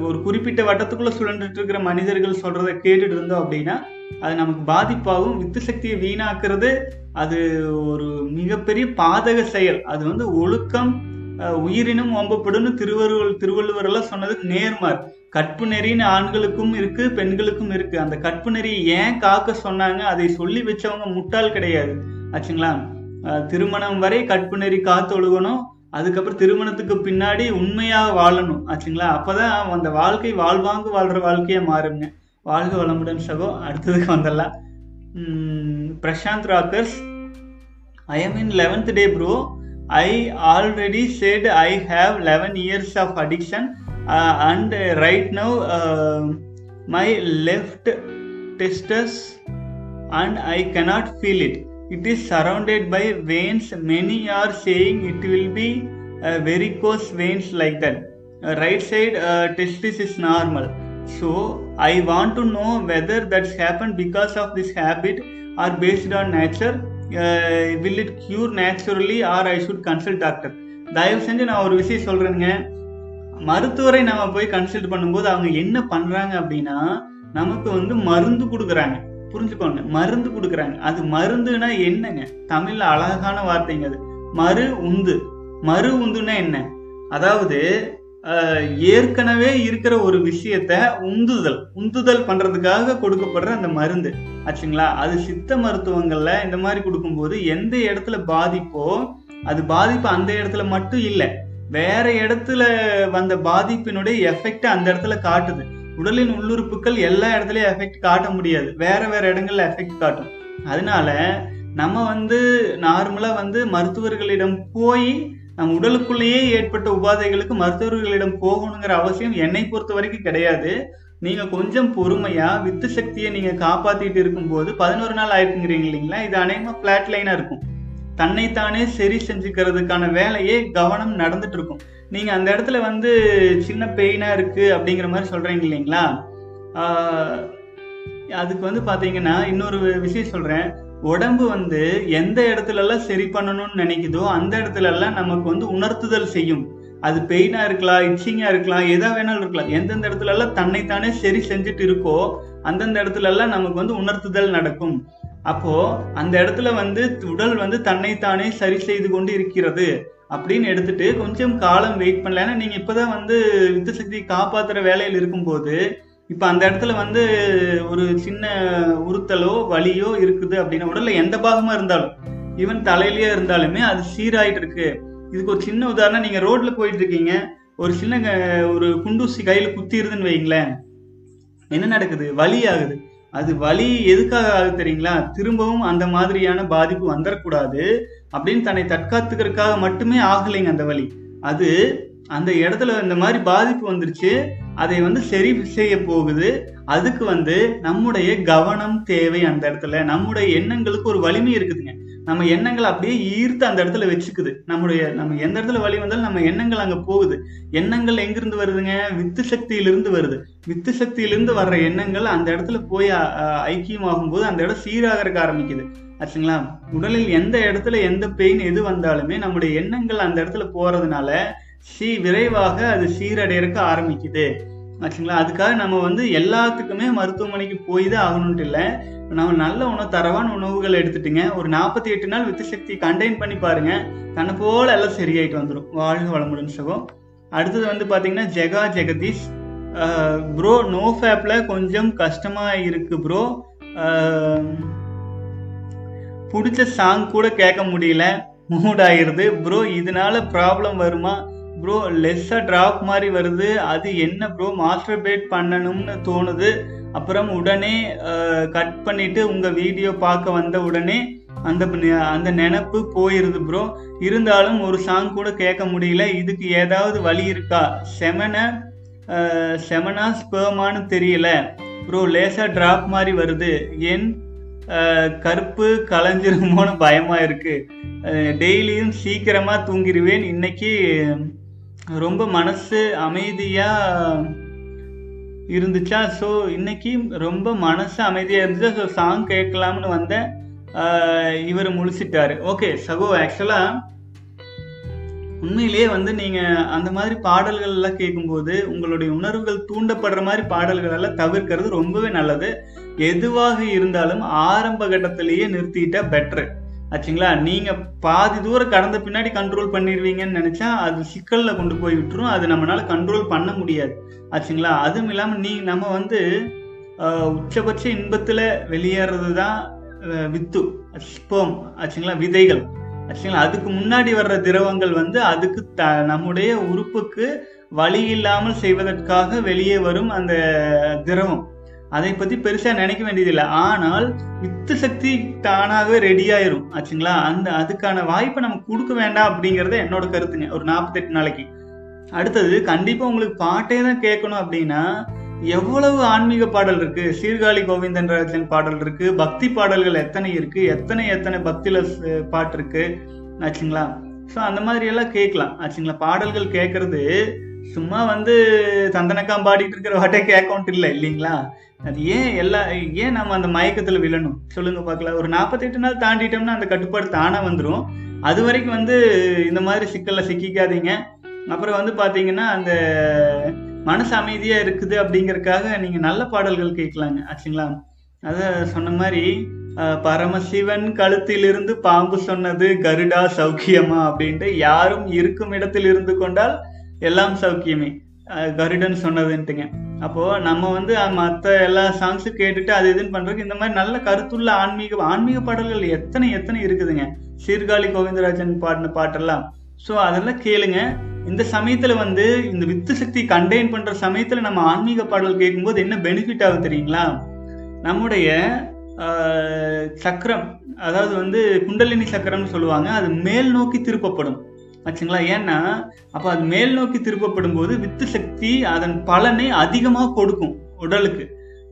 ஒரு குறிப்பிட்ட வட்டத்துக்குள்ள சுழன்றுட்டு இருக்கிற மனிதர்கள் சொல்கிறத கேட்டுட்டு இருந்தோம் அப்படின்னா அது நமக்கு பாதிப்பாகவும் வித்து சக்தியை வீணாக்குறது அது ஒரு மிகப்பெரிய பாதக செயல். அது வந்து ஒழுக்கம் உயிரினும் ஓம்பப்படும்னு திருவள்ளுவர் திருவள்ளுவர் எல்லாம் சொன்னது நேர்மார் கற்பு நெறின்னு ஆண்களுக்கும் இருக்கு பெண்களுக்கும் இருக்கு. அந்த கற்பு நெறியை ஏன் காக்க சொன்னாங்க? அதை சொல்லி வச்சவங்க முட்டாள் கிடையாது. ஆச்சுங்களா? திருமணம் வரை கற்பு நெறி காத்து ஒழுகணும் அதுக்கப்புறம் திருமணத்துக்கு பின்னாடி உண்மையாக வாழணும் ஆச்சுங்களா? அப்போதான் அந்த வாழ்க்கை வாழ்வாங்கு வாழ்ற வாழ்க்கையே மாறுங்க வாழ்க வளமுடன் சகோ அடுத்ததுக்கு வந்துடலாம். Prasanth Rockers I am in eleventh day bro I already said I have eleven years of addiction and right now my left testes and I cannot feel it it it is surrounded by veins many are saying it will be uh, varicose veins like that Uh, right side uh, testis is normal so i want to know whether that's happened because of this habit or based on nature uh, will it cure naturally or i should consult doctor தயவு செஞ்சு நான் ஒரு விஷயம் சொல்றேங்க மருத்துவரை நம்ம போய் கன்சல்ட் பண்ணும்போது அவங்க என்ன பண்றாங்க அப்படின்னா நமக்கு வந்து மருந்து கொடுக்குறாங்க புரிஞ்சுக்கோங்க. மருந்து கொடுக்குறாங்க. அது மருந்துனா என்னங்க? தமிழ்ல அழகான வார்த்தைங்க அது. மறு உந்து. மறு உந்துனா என்ன? அதாவது ஏற்கனவே இருக்கிற ஒரு விஷயத்த உந்துதல். உந்துதல் பண்றதுக்காக கொடுக்கப்படுற அந்த மருந்து. ஆச்சுங்களா? அது சித்த மருத்துவங்கள்ல இந்த மாதிரி கொடுக்கும்போது எந்த இடத்துல பாதிப்போ அது பாதிப்பு அந்த இடத்துல மட்டும் இல்லை. வேற இடத்துல வந்த பாதிப்பினுடைய எஃபெக்ட் அந்த இடத்துல காட்டுது. உடலின் உள்ளுறுப்புகள் எல்லா இடத்துலையும் எஃபெக்ட் காட்ட முடியாது. வேற வேற இடங்கள்ல எஃபெக்ட் காட்டும். அதனால நம்ம வந்து நார்மலா வந்து மருத்துவர்களிடம் போய் நம் உடலுக்குள்ளேயே ஏற்பட்ட உபாதைகளுக்கு மருத்துவர்களிடம் போகணுங்கிற அவசியம் என்னை பொறுத்த வரைக்கும் கிடையாது. நீங்க கொஞ்சம் பொறுமையா வித்து சக்தியை நீங்க காப்பாத்திட்டு இருக்கும்போது பதினோரு நாள் ஆயிருக்குங்கிறீங்க இல்லைங்களா? இது அநேகமா பிளாட் லைனா இருக்கும். தன்னைத்தானே சரி செஞ்சுக்கிறதுக்கான வேலையே கவனம் நடந்துட்டு இருக்கும். நீங்கள் அந்த இடத்துல வந்து சின்ன பெயினாக இருக்குது அப்படிங்கிற மாதிரி சொல்கிறீங்க இல்லைங்களா? அதுக்கு வந்து பார்த்தீங்கன்னா இன்னொரு விஷயம் சொல்கிறேன் உடம்பு வந்து எந்த இடத்துலலாம் சரி பண்ணணும்னு நினைக்குதோ அந்த இடத்துலலாம் நமக்கு வந்து உணர்த்துதல் செய்யும். அது பெயினாக இருக்கலாம் இச்சிங்காக இருக்கலாம் எதா வேணாலும் இருக்கலாம். எந்தெந்த இடத்துலலாம் தன்னைத்தானே சரி செஞ்சுட்டு இருக்கோ அந்தந்த இடத்துலலாம் நமக்கு வந்து உணர்த்துதல் நடக்கும். அப்போது அந்த இடத்துல வந்து உடல் வந்து தன்னைத்தானே சரி செய்து கொண்டு இருக்கிறது. அப்படின்னு எடுத்துட்டு கொஞ்சம் காலம் வெயிட் பண்ணல. ஏன்னா நீங்க இப்பதான் வந்து வித்து சக்தி காப்பாத்துற வேலையில் இருக்கும்போது இப்ப அந்த இடத்துல வந்து ஒரு சின்ன உறுத்தலோ வலியோ இருக்குது அப்படின்னா உடல்ல எந்த பாகமா இருந்தாலும் ஈவன் தலையிலயே இருந்தாலுமே அது சீராயிட்டு இருக்கு. இதுக்கு ஒரு சின்ன உதாரணம் நீங்க ரோட்ல போயிட்டு இருக்கீங்க ஒரு சின்ன க- ஒரு குண்டூசி கையில குத்திடுதுன்னு வைங்களேன் என்ன நடக்குது? வலி ஆகுது. அது வலி எதுக்காக ஆகுது தெரியுங்களா? திரும்பவும் அந்த மாதிரியான பாதிப்பு வந்துடக்கூடாது அப்படின்னு தன்னை தற்காத்துக்கிறதுக்காக மட்டுமே ஆகலைங்க அந்த வலி. அது அந்த இடத்துல இந்த மாதிரி பாதிப்பு வந்துருச்சு அதை வந்து சரி செய்ய போகுது. அதுக்கு வந்து நம்முடைய கவனம் தேவை அந்த இடத்துல. நம்முடைய எண்ணங்களுக்கு ஒரு வலிமை இருக்குதுங்க. நம்ம எண்ணங்கள் அப்படியே ஈர்த்து அந்த இடத்துல வச்சுக்குது. நம்முடைய நம்ம எந்த இடத்துல வழி வந்தாலும் நம்ம எண்ணங்கள் அங்க போகுது. எண்ணங்கள் எங்கிருந்து வருதுங்க? வித்து சக்தியிலிருந்து வருது. வித்து சக்தியிலிருந்து வர்ற எண்ணங்கள் அந்த இடத்துல போய் ஐக்கியமாகும் போது அந்த இடம் சீராகிறதுக்கு ஆரம்பிக்குது. ஆச்சுங்களா? உடலில் எந்த இடத்துல எந்த பெயின் எது வந்தாலுமே நம்முடைய எண்ணங்கள் அந்த இடத்துல போறதுனால சீ விரைவாக அது சீரடையறக்க ஆரம்பிக்குது. ஆச்சுங்களா? அதுக்காக நம்ம வந்து எல்லாத்துக்குமே மருத்துவமனைக்கு போய் தான் ஆகணும்ட்டு இல்லை. நம்ம நல்ல உணவு தரவான உணவுகள் எடுத்துட்டுங்க. ஒரு நாற்பத்தி எட்டு நாள் வித்து சக்தி கண்டெயின் பண்ணி பாருங்க. தன்னை போல எல்லாம் சரியாயிட்டு வந்துடும் வாழ்க வளமுடன் சகோ அடுத்தது வந்து பார்த்தீங்கன்னா ஜெகா ஜெகதீஷ். ப்ரோ நோ ஃபேப்பில் கொஞ்சம் கஷ்டமாக இருக்கு ப்ரோ பிடிச்ச சாங் கூட கேட்க முடியல. மூட் ஆயிருது. ப்ரோ இதனால ப்ராப்ளம் வருமா? ப்ரோ லெஸ்ஸாக ட்ராப் மாதிரி வருது. அது என்ன ப்ரோ மாஸ்டர் பேட் பண்ணணும்னு தோணுது. அப்புறம் உடனே கட் பண்ணிட்டு உங்கள் வீடியோ பார்க்க வந்த உடனே அந்த அந்த நினப்பு போயிருது ப்ரோ இருந்தாலும் ஒரு சாங் கூட கேட்க முடியல. இதுக்கு ஏதாவது வழி இருக்கா? செமன செமனா ஸ்பேமானு தெரியல. ப்ரோ லேசாக ட்ராப் மாதிரி வருது. என் கருப்பு கலைஞ்சிருமோன்னு பயமாக இருக்குது டெய்லியும் சீக்கிரமாக தூங்கிடுவேன் இன்னைக்கு ரொம்ப மனசு அமைதியாக இருந்துச்சா? ஸோ இன்னைக்கு ரொம்ப மனசு அமைதியாக இருந்துச்சு. ஸோ சாங் கேட்கலாம்னு வந்தேன். இவர் முழிச்சிட்டாரு. ஓகே சகோ ஆக்சுவலாக உண்மையிலேயே வந்து நீங்கள் அந்த மாதிரி பாடல்கள் எல்லாம் கேட்கும்போது உங்களுடைய உணர்வுகள் தூண்டப்படுற மாதிரி பாடல்கள் எல்லாம் தவிர்க்கிறது ரொம்பவே நல்லது. எதுவாக இருந்தாலும் ஆரம்ப கட்டத்திலேயே நிறுத்திட்டா பெட்ரு ஆச்சுங்களா? நீங்கள் பாதி தூரம் கடந்த பின்னாடி கண்ட்ரோல் பண்ணிடுவீங்கன்னு நினச்சா அது சிக்கலில் கொண்டு போய் விட்டுரும். அது நம்மளால் கண்ட்ரோல் பண்ண முடியாது. ஆச்சுங்களா? அதுவும் இல்லாமல் நீ நம்ம வந்து உச்சபட்ச இன்பத்தில் வெளியேறது தான் வித்து. ஸ்போம் ஆச்சுங்களா? விதைகள். ஆச்சுங்களா? அதுக்கு முன்னாடி வர்ற திரவங்கள் வந்து அதுக்கு த நம்முடைய உறுப்புக்கு வழி இல்லாமல் செய்வதற்காக வெளியே வரும் அந்த திரவம். அதை பத்தி பெருசாக நினைக்க வேண்டியதில்லை. ஆனால் வித்து சக்தி தானாகவே ரெடி ஆயிரும். ஆச்சுங்களா? அந்த அதுக்கான வாய்ப்பை நம்ம கொடுக்க வேண்டாம் அப்படிங்கறது என்னோட கருத்துங்க. ஒரு நாற்பத்தெட்டு நாளைக்கு. அடுத்தது கண்டிப்பாக உங்களுக்கு பாட்டே தான் கேட்கணும் அப்படின்னா எவ்வளவு ஆன்மீக பாடல் இருக்கு? சீர்காழி கோவிந்தன் ராஜன் பாடல் இருக்கு. பக்தி பாடல்கள் எத்தனை இருக்கு? எத்தனை எத்தனை பக்தில பாட்டு இருக்கு? ஆச்சுங்களா? ஸோ அந்த மாதிரி எல்லாம் கேட்கலாம். ஆச்சுங்களா? பாடல்கள் கேட்கறது சும்மா வந்து சந்தனக்காம் பாடிட்டு இருக்கிற வாட்டே கேட்கவுண்ட் இல்லை இல்லைங்களா? அது ஏன் எல்லா ஏன் நம்ம அந்த மயக்கத்தில் விழணும்? சொல்லுங்க பார்க்கலாம். ஒரு நாற்பத்தெட்டு நாள் தாண்டிட்டோம்னா அந்த கட்டுப்பாடு தானே வந்துடும் அது வரைக்கும் வந்து இந்த மாதிரி சிக்கலில் சிக்கிக்காதீங்க. அப்புறம் வந்து பார்த்தீங்கன்னா அந்த மனசு அமைதியாக இருக்குது அப்படிங்கறக்காக நீங்கள் நல்ல பாடல்கள் கேட்கலாங்க. ஆச்சுங்களா? அதை சொன்ன மாதிரி பரமசிவன் கழுத்திலிருந்து பாம்பு சொன்னது கருடா சௌக்கியமா அப்படின்ட்டு யாரும் இருக்கும் இடத்தில் இருந்து கொண்டால் எல்லாம் சௌக்கியமே. கருடன் சொன்னதுன்ட்டுங்க. அப்போ நம்ம வந்து மற்ற எல்லா சாங்ஸும் கேட்டுட்டு அது இதுன்னு பண்றதுக்கு இந்த மாதிரி நல்ல கருத்துள்ள ஆன்மீக ஆன்மீக பாடல்கள் எத்தனை எத்தனை இருக்குதுங்க. சீர்காழி கோவிந்தராஜன் பாடின பாட்டெல்லாம். ஸோ அதெல்லாம் கேளுங்க. இந்த சமயத்துல வந்து இந்த வித்து சக்தி கண்டெயின் பண்ற சமயத்துல நம்ம ஆன்மீக பாடல் கேட்கும்போது என்ன பெனிஃபிட் ஆகும் தெரியுங்களா? நம்முடைய சக்கரம் அதாவது வந்து குண்டலினி சக்கரம்னு சொல்லுவாங்க அது மேல் நோக்கி திருப்பப்படும். ஆச்சுங்களா ஏன்னா அப்போ அது மேல் நோக்கி திருப்பப்படும் போது வித்து சக்தி அதன் பலனை அதிகமாக கொடுக்கும் உடலுக்கு.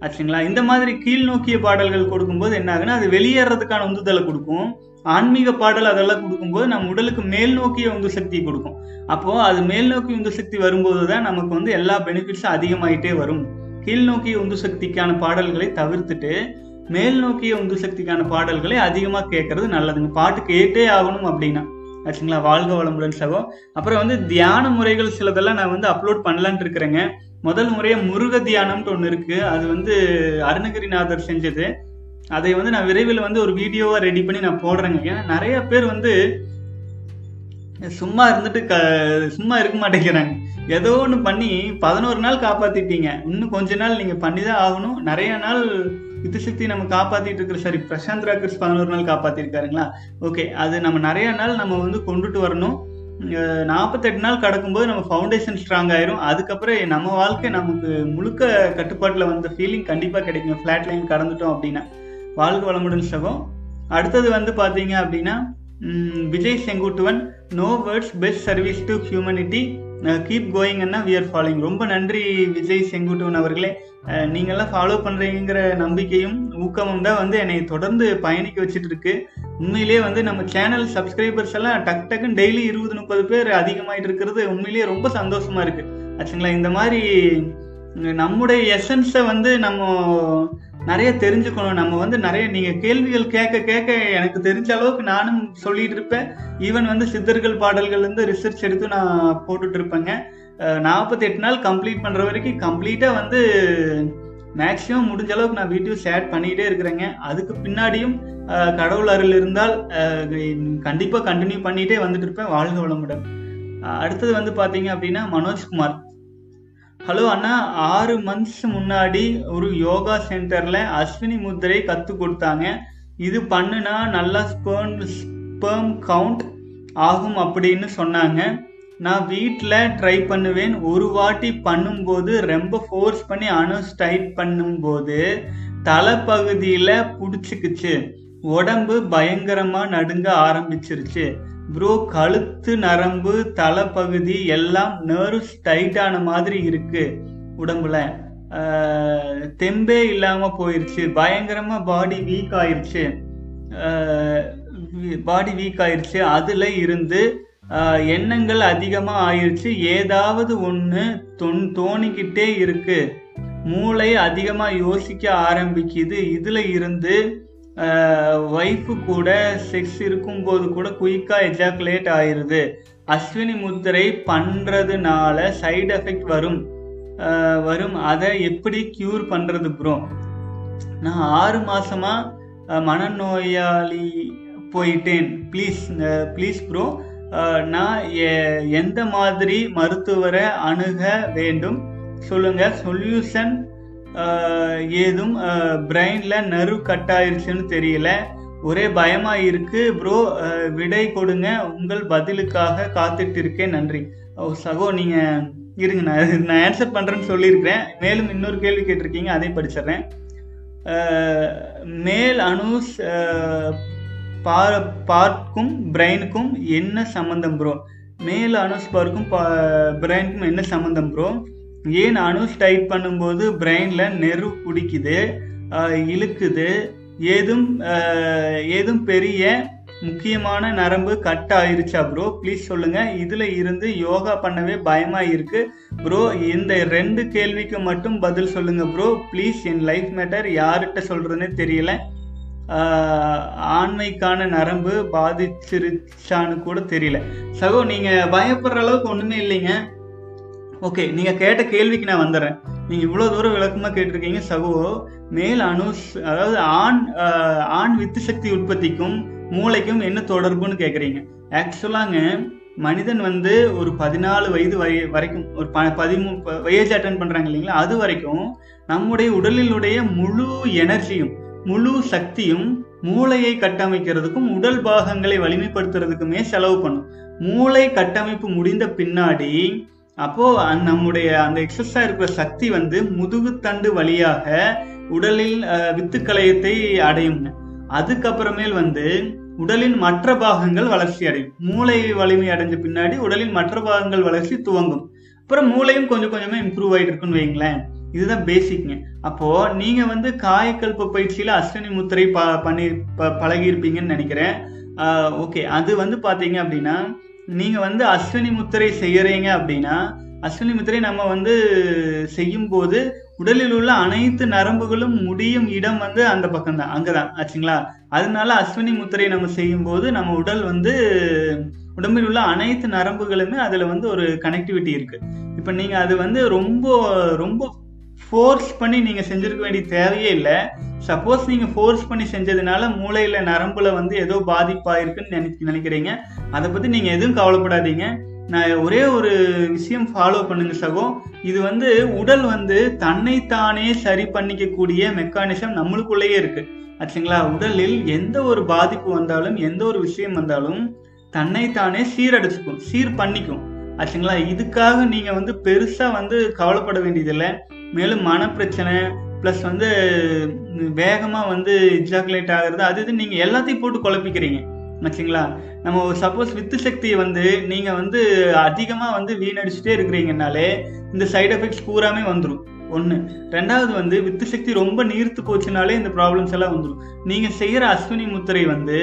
ஆச்சுங்களா இந்த மாதிரி கீழ் நோக்கிய பாடல்கள் கொடுக்கும்போது என்ன ஆகுன்னா அது வெளியேறதுக்கான உந்துதலை கொடுக்கும். ஆன்மீக பாடல் அதெல்லாம் கொடுக்கும்போது நம்ம உடலுக்கு மேல் நோக்கிய உந்து சக்தி கொடுக்கும். அப்போ அது மேல் நோக்கி உந்து சக்தி வரும்போது தான் நமக்கு வந்து எல்லா பெனிஃபிட்ஸும் அதிகமாயிட்டே வரும். கீழ் நோக்கிய உந்து சக்திக்கான பாடல்களை தவிர்த்துட்டு மேல் நோக்கிய உந்து சக்திக்கான பாடல்களை அதிகமாக கேட்கறது நல்லதுங்க. பாட்டு கேட்டே ஆகணும் அப்படின்னா. ஆச்சுங்களா? வாழ்க வளமுடன் சகோ. அப்புறம் வந்து தியான முறைகள் சிலதெல்லாம் நான் வந்து அப்லோட் பண்ணலான்ட்டு இருக்கிறேங்க. முதல் முறையாக முருக தியானம்னு ஒன்று இருக்குது அது வந்து அருணகிரிநாதர் செஞ்சது. அதை வந்து நான் விரைவில் வந்து ஒரு வீடியோவாக ரெடி பண்ணி நான் போடுறேங்க. ஏன்னா நிறைய பேர் வந்து சும்மா இருந்துட்டு க சும்மா இருக்க மாட்டேங்கிறாங்க. ஏதோ ஒன்று பண்ணி பதினோரு நாள் காப்பாற்றிட்டீங்க இன்னும் கொஞ்ச நாள் நீங்கள் பண்ணி தான் ஆகணும். நிறைய நாள் வித்துசக்தி நம்ம காப்பாத்திட்டு இருக்கிற சாரி பிரசாந்த் ராக்கர்ஸ் பதினோரு நாள் காப்பாத்திருக்காருங்களா? ஓகே அது நம்ம நிறைய நாள் நம்ம வந்து கொண்டுட்டு வரணும். நாற்பத்தெட்டு நாள் கடக்கும்போது நம்ம ஃபவுண்டேஷன் ஸ்ட்ராங் ஆயிரும். அதுக்கப்புறம் நம்ம வாழ்க்கை நமக்கு முழுக்க கட்டுப்பாட்டில் வந்த ஃபீலிங் கண்டிப்பாக கிடைக்கும். ஃப்ளாட் லைன் கடந்துட்டோம் அப்படின்னா. வாழ்க்கை வளமுடன் சகம் அடுத்தது வந்து பார்த்தீங்க அப்படின்னா Vijay Senguttuvan. No words best service to humanity keep going Anna. We are following ரொம்ப நன்றி விஜய் செங்குட்டுவன் அவர்களே. நீங்கள்லாம் ஃபாலோ பண்ணுறீங்கிற நம்பிக்கையும் ஊக்கமும் தான் வந்து என்னை தொடர்ந்து பயணிக்க வச்சுட்டு இருக்கு உண்மையிலேயே வந்து நம்ம சேனல் சப்ஸ்கிரைபர்ஸ் எல்லாம் டக் டக்குன்னு டெய்லி இருபது முப்பது பேர் அதிகமாயிட்டு இருக்கிறது உண்மையிலேயே ரொம்ப சந்தோஷமா இருக்கு. ஆச்சுங்களா? இந்த மாதிரி நம்முடைய எசன்ஸை வந்து நம்ம நிறைய தெரிஞ்சுக்கணும். நம்ம வந்து நிறைய நீங்க கேள்விகள் கேட்க கேட்க எனக்கு தெரிஞ்ச அளவுக்கு நானும் சொல்லிட்டு இருப்பேன். ஈவன் வந்து சித்தர்கள் பாடல்கள் வந்து ரிசர்ச் எடுத்து நான் போட்டுட்டு இருப்பேங்க. நாற்பத்தி எட்டு நாள் கம்ப்ளீட் பண்ணுற வரைக்கும் கம்ப்ளீட்டாக வந்து மேக்ஸிமம் முடிஞ்ச அளவுக்கு நான் வீடியோ ஷேர் பண்ணிக்கிட்டே இருக்கிறேங்க. அதுக்கு பின்னாடியும் கடவுள் அருள் இருந்தால் கண்டிப்பாக கண்டினியூ பண்ணிகிட்டே வந்துட்டு இருப்பேன். வாழ்க வளமுடன் அடுத்தது வந்து பார்த்தீங்க அப்படின்னா மனோஜ்குமார் ஹலோ அண்ணா. ஆறு மந்த்ஸ் முன்னாடி ஒரு யோகா சென்டரில் அஸ்வினி முத்திரை கற்றுக் கொடுத்தாங்க. இது பண்ணுனா நல்லா ஸ்பெர்ம் ஸ்பெர்ம் கவுண்ட் ஆகும் அப்படின்னு சொன்னாங்க. நான் வீட்டில் ட்ரை பண்ணுவேன். ஒரு வாட்டி பண்ணும்போது ரொம்ப ஃபோர்ஸ் பண்ணி அணுஸ் டைட் பண்ணும்போது தலைப்பகுதியில் பிடிச்சிக்குச்சு. உடம்பு பயங்கரமாக நடுங்க ஆரம்பிச்சிருச்சு. ப்ரோ கழுத்து நரம்பு தலைப்பகுதி எல்லாம் நர்வ்ஸ் டைட் ஆன மாதிரி இருக்கு உடம்புல. தெம்பே இல்லாமல் போயிடுச்சு பயங்கரமாக பாடி வீக் ஆயிடுச்சு பாடி வீக் ஆயிடுச்சு அதில் இருந்து எண்ணங்கள் அதிகமாக ஆயிடுச்சு ஏதாவது ஒன்று தொன் தோணிக்கிட்டே இருக்கு. மூளை அதிகமாக யோசிக்க ஆரம்பிக்குது. இதில் இருந்து ஒய்ஃபு கூட செக்ஸ் இருக்கும்போது கூட குயிக்காக எஜாக்குலேட் ஆயிடுது அஸ்வினி முத்திரை பண்ணுறதுனால சைடு எஃபெக்ட் வரும். வரும். அதை எப்படி க்யூர் பண்ணுறது ப்ரோ நான் ஆறு மாதமாக மனநோயாளி போயிட்டேன். ப்ளீஸ் ப்ளீஸ் ப்ரோ நான் எந்த மாதிரி மருத்துவரை அணுக வேண்டும்? சொல்லுங்க சொல்யூஷன் ஏதும் பிரெயின்ல நறு கட் ஆயிருச்சுன்னு தெரியல. ஒரே பயமா இருக்கு ப்ரோ விடை கொடுங்க. உங்கள் பதிலுக்காக காத்துட்டு இருக்கேன் நன்றி. ஓ சகோ நீங்க இருங்க. நான் நான் ஆன்சர் பண்றேன்னு சொல்லியிருக்கிறேன். மேலும் இன்னொரு கேள்வி கேட்டிருக்கீங்க அதை படிச்சிடுறேன். மேல் அணுஸ் பா- பார்க்கும் பிரெயினுக்கும் என்ன சம்மந்தம் ப்ரோ மேல் அணுஸ் பார்க்கும் பிரெயினுக்கும் என்ன சம்மந்தம் ப்ரோ ஏன் அணுஸ் டைட் பண்ணும்போது பிரெயினில் நெரு பிடிக்குது இழுக்குது ஏதும் ஏதும் பெரிய முக்கியமான நரம்பு கட் ஆயிருச்சா ப்ரோ ப்ளீஸ் சொல்லுங்கள் இதில் இருந்து யோகா பண்ணவே பயமாக இருக்குது ப்ரோ இந்த ரெண்டு கேள்விக்கு மட்டும் பதில் சொல்லுங்கள் ப்ரோ ப்ளீஸ் என் லைஃப் மேட்டர் யார்கிட்ட சொல்கிறதுன்னு தெரியல. ஆண்மைக்கான நரம்பு பாதிச்சிருச்சான்னு கூட தெரியல. சகோ நீங்கள் பயப்படுற அளவுக்கு ஒன்றுமே இல்லைங்க. ஓகே நீங்கள் கேட்ட கேள்விக்கு நான் வந்துடுறேன் நீங்கள் இவ்வளோ தூரம் விளக்கமாக கேட்டிருக்கீங்க சகோ. மேல் அணு அதாவது ஆண் ஆண் வித்து சக்தி உற்பத்திக்கும் மூளைக்கும் என்ன தொடர்புன்னு கேட்குறீங்க ஆக்சுவலாங்க மனிதன் வந்து ஒரு பதினாலு வயது வய வரைக்கும் ஒரு ப பதிமூ வயேஜ் அட்டன் பண்ணுறாங்க இல்லைங்களா அது வரைக்கும் நம்முடைய உடலினுடைய முழு எனர்ஜியும் முழு சக்தியும் மூளையை கட்டமைக்கிறதுக்கும் உடல் பாகங்களை வலிமைப்படுத்துறதுக்குமே செலவு பண்ணும். மூளை கட்டமைப்பு முடிந்த பின்னாடி அப்போ நம்முடைய அந்த எக்ஸஸா இருக்கிற சக்தி வந்து முதுகுத்தண்டு வழியாக உடலில் வித்துக்களையத்தை அடையும். அதுக்கப்புறமேல் வந்து உடலின் மற்ற பாகங்கள் வளர்ச்சி அடையும். மூளை வலிமை அடைஞ்ச பின்னாடி உடலின் மற்ற பாகங்கள் வளர்ச்சி துவங்கும். அப்புறம் மூளையும் கொஞ்சம் கொஞ்சமா இம்ப்ரூவ் ஆயிட்டு இருக்குன்னு வைங்களேன் இதுதான் பேசிக்ங்க அப்போது நீங்கள் வந்து காயக்கல்ப பயிற்சியில் அஸ்வினி முத்திரை ப பண்ணி ப பழகியிருப்பீங்கன்னு நினைக்கிறேன். ஓகே அது வந்து பார்த்தீங்க அப்படின்னா நீங்கள் வந்து அஸ்வினி முத்திரை செய்கிறீங்க அப்படின்னா அஸ்வினி முத்திரை நம்ம வந்து செய்யும்போது உடலில் உள்ள அனைத்து நரம்புகளும் முடியும் இடம் வந்து அந்த பக்கம் தான் அங்கதான். ஆச்சுங்களா? அதனால அஸ்வினி முத்திரை நம்ம செய்யும்போது நம்ம உடல் வந்து உடம்பில் உள்ள அனைத்து நரம்புகளுமே அதில் வந்து ஒரு கனெக்டிவிட்டி இருக்கு. இப்போ நீங்கள் அது வந்து ரொம்ப ரொம்ப ஃபோர்ஸ் பண்ணி நீங்கள் செஞ்சுருக்க வேண்டிய தேவையே இல்லை. சப்போஸ் நீங்கள் ஃபோர்ஸ் பண்ணி செஞ்சதுனால மூளையில் நரம்பில் வந்து ஏதோ பாதிப்பாயிருக்குன்னு நினை நினைக்கிறீங்க. அதை பற்றி நீங்கள் எதுவும் கவலைப்படாதீங்க. நான் ஒரே ஒரு விஷயம் ஃபாலோ பண்ணுங்க சகோ. இது வந்து உடல் வந்து தன்னைத்தானே சரி பண்ணிக்கக்கூடிய மெக்கானிசம் நம்மளுக்குள்ளேயே இருக்கு. ஆச்சுங்களா? உடலில் எந்த ஒரு பாதிப்பு வந்தாலும் எந்த ஒரு விஷயம் வந்தாலும் தன்னைத்தானே சீரடிச்சுக்கும் சீர் பண்ணிக்கும். ஆச்சுங்களா? இதுக்காக நீங்கள் வந்து பெருசாக வந்து கவலைப்பட வேண்டியதில்லை. மேலும் மனப்பிரச்சனை ப்ளஸ் வந்து வேகமாக வந்து இஜாகுலேட் ஆகிறது அது இது நீங்கள் எல்லாத்தையும் போட்டு குழப்பிக்கிறீங்க. ஆச்சுங்களா நம்ம சப்போஸ் வித்து சக்தியை வந்து நீங்கள் வந்து அதிகமாக வந்து வீணடிச்சுட்டே இருக்கிறீங்கனாலே இந்த சைடு எஃபெக்ட்ஸ் பூராமே வந்துடும் ஒன்று ரெண்டாவது வந்து வித்து சக்தி ரொம்ப நீர்த்து போச்சுனாலே இந்த ப்ராப்ளம்ஸ் எல்லாம் வந்துடும் நீங்கள் செய்கிற அஸ்வினி முத்திரை வந்து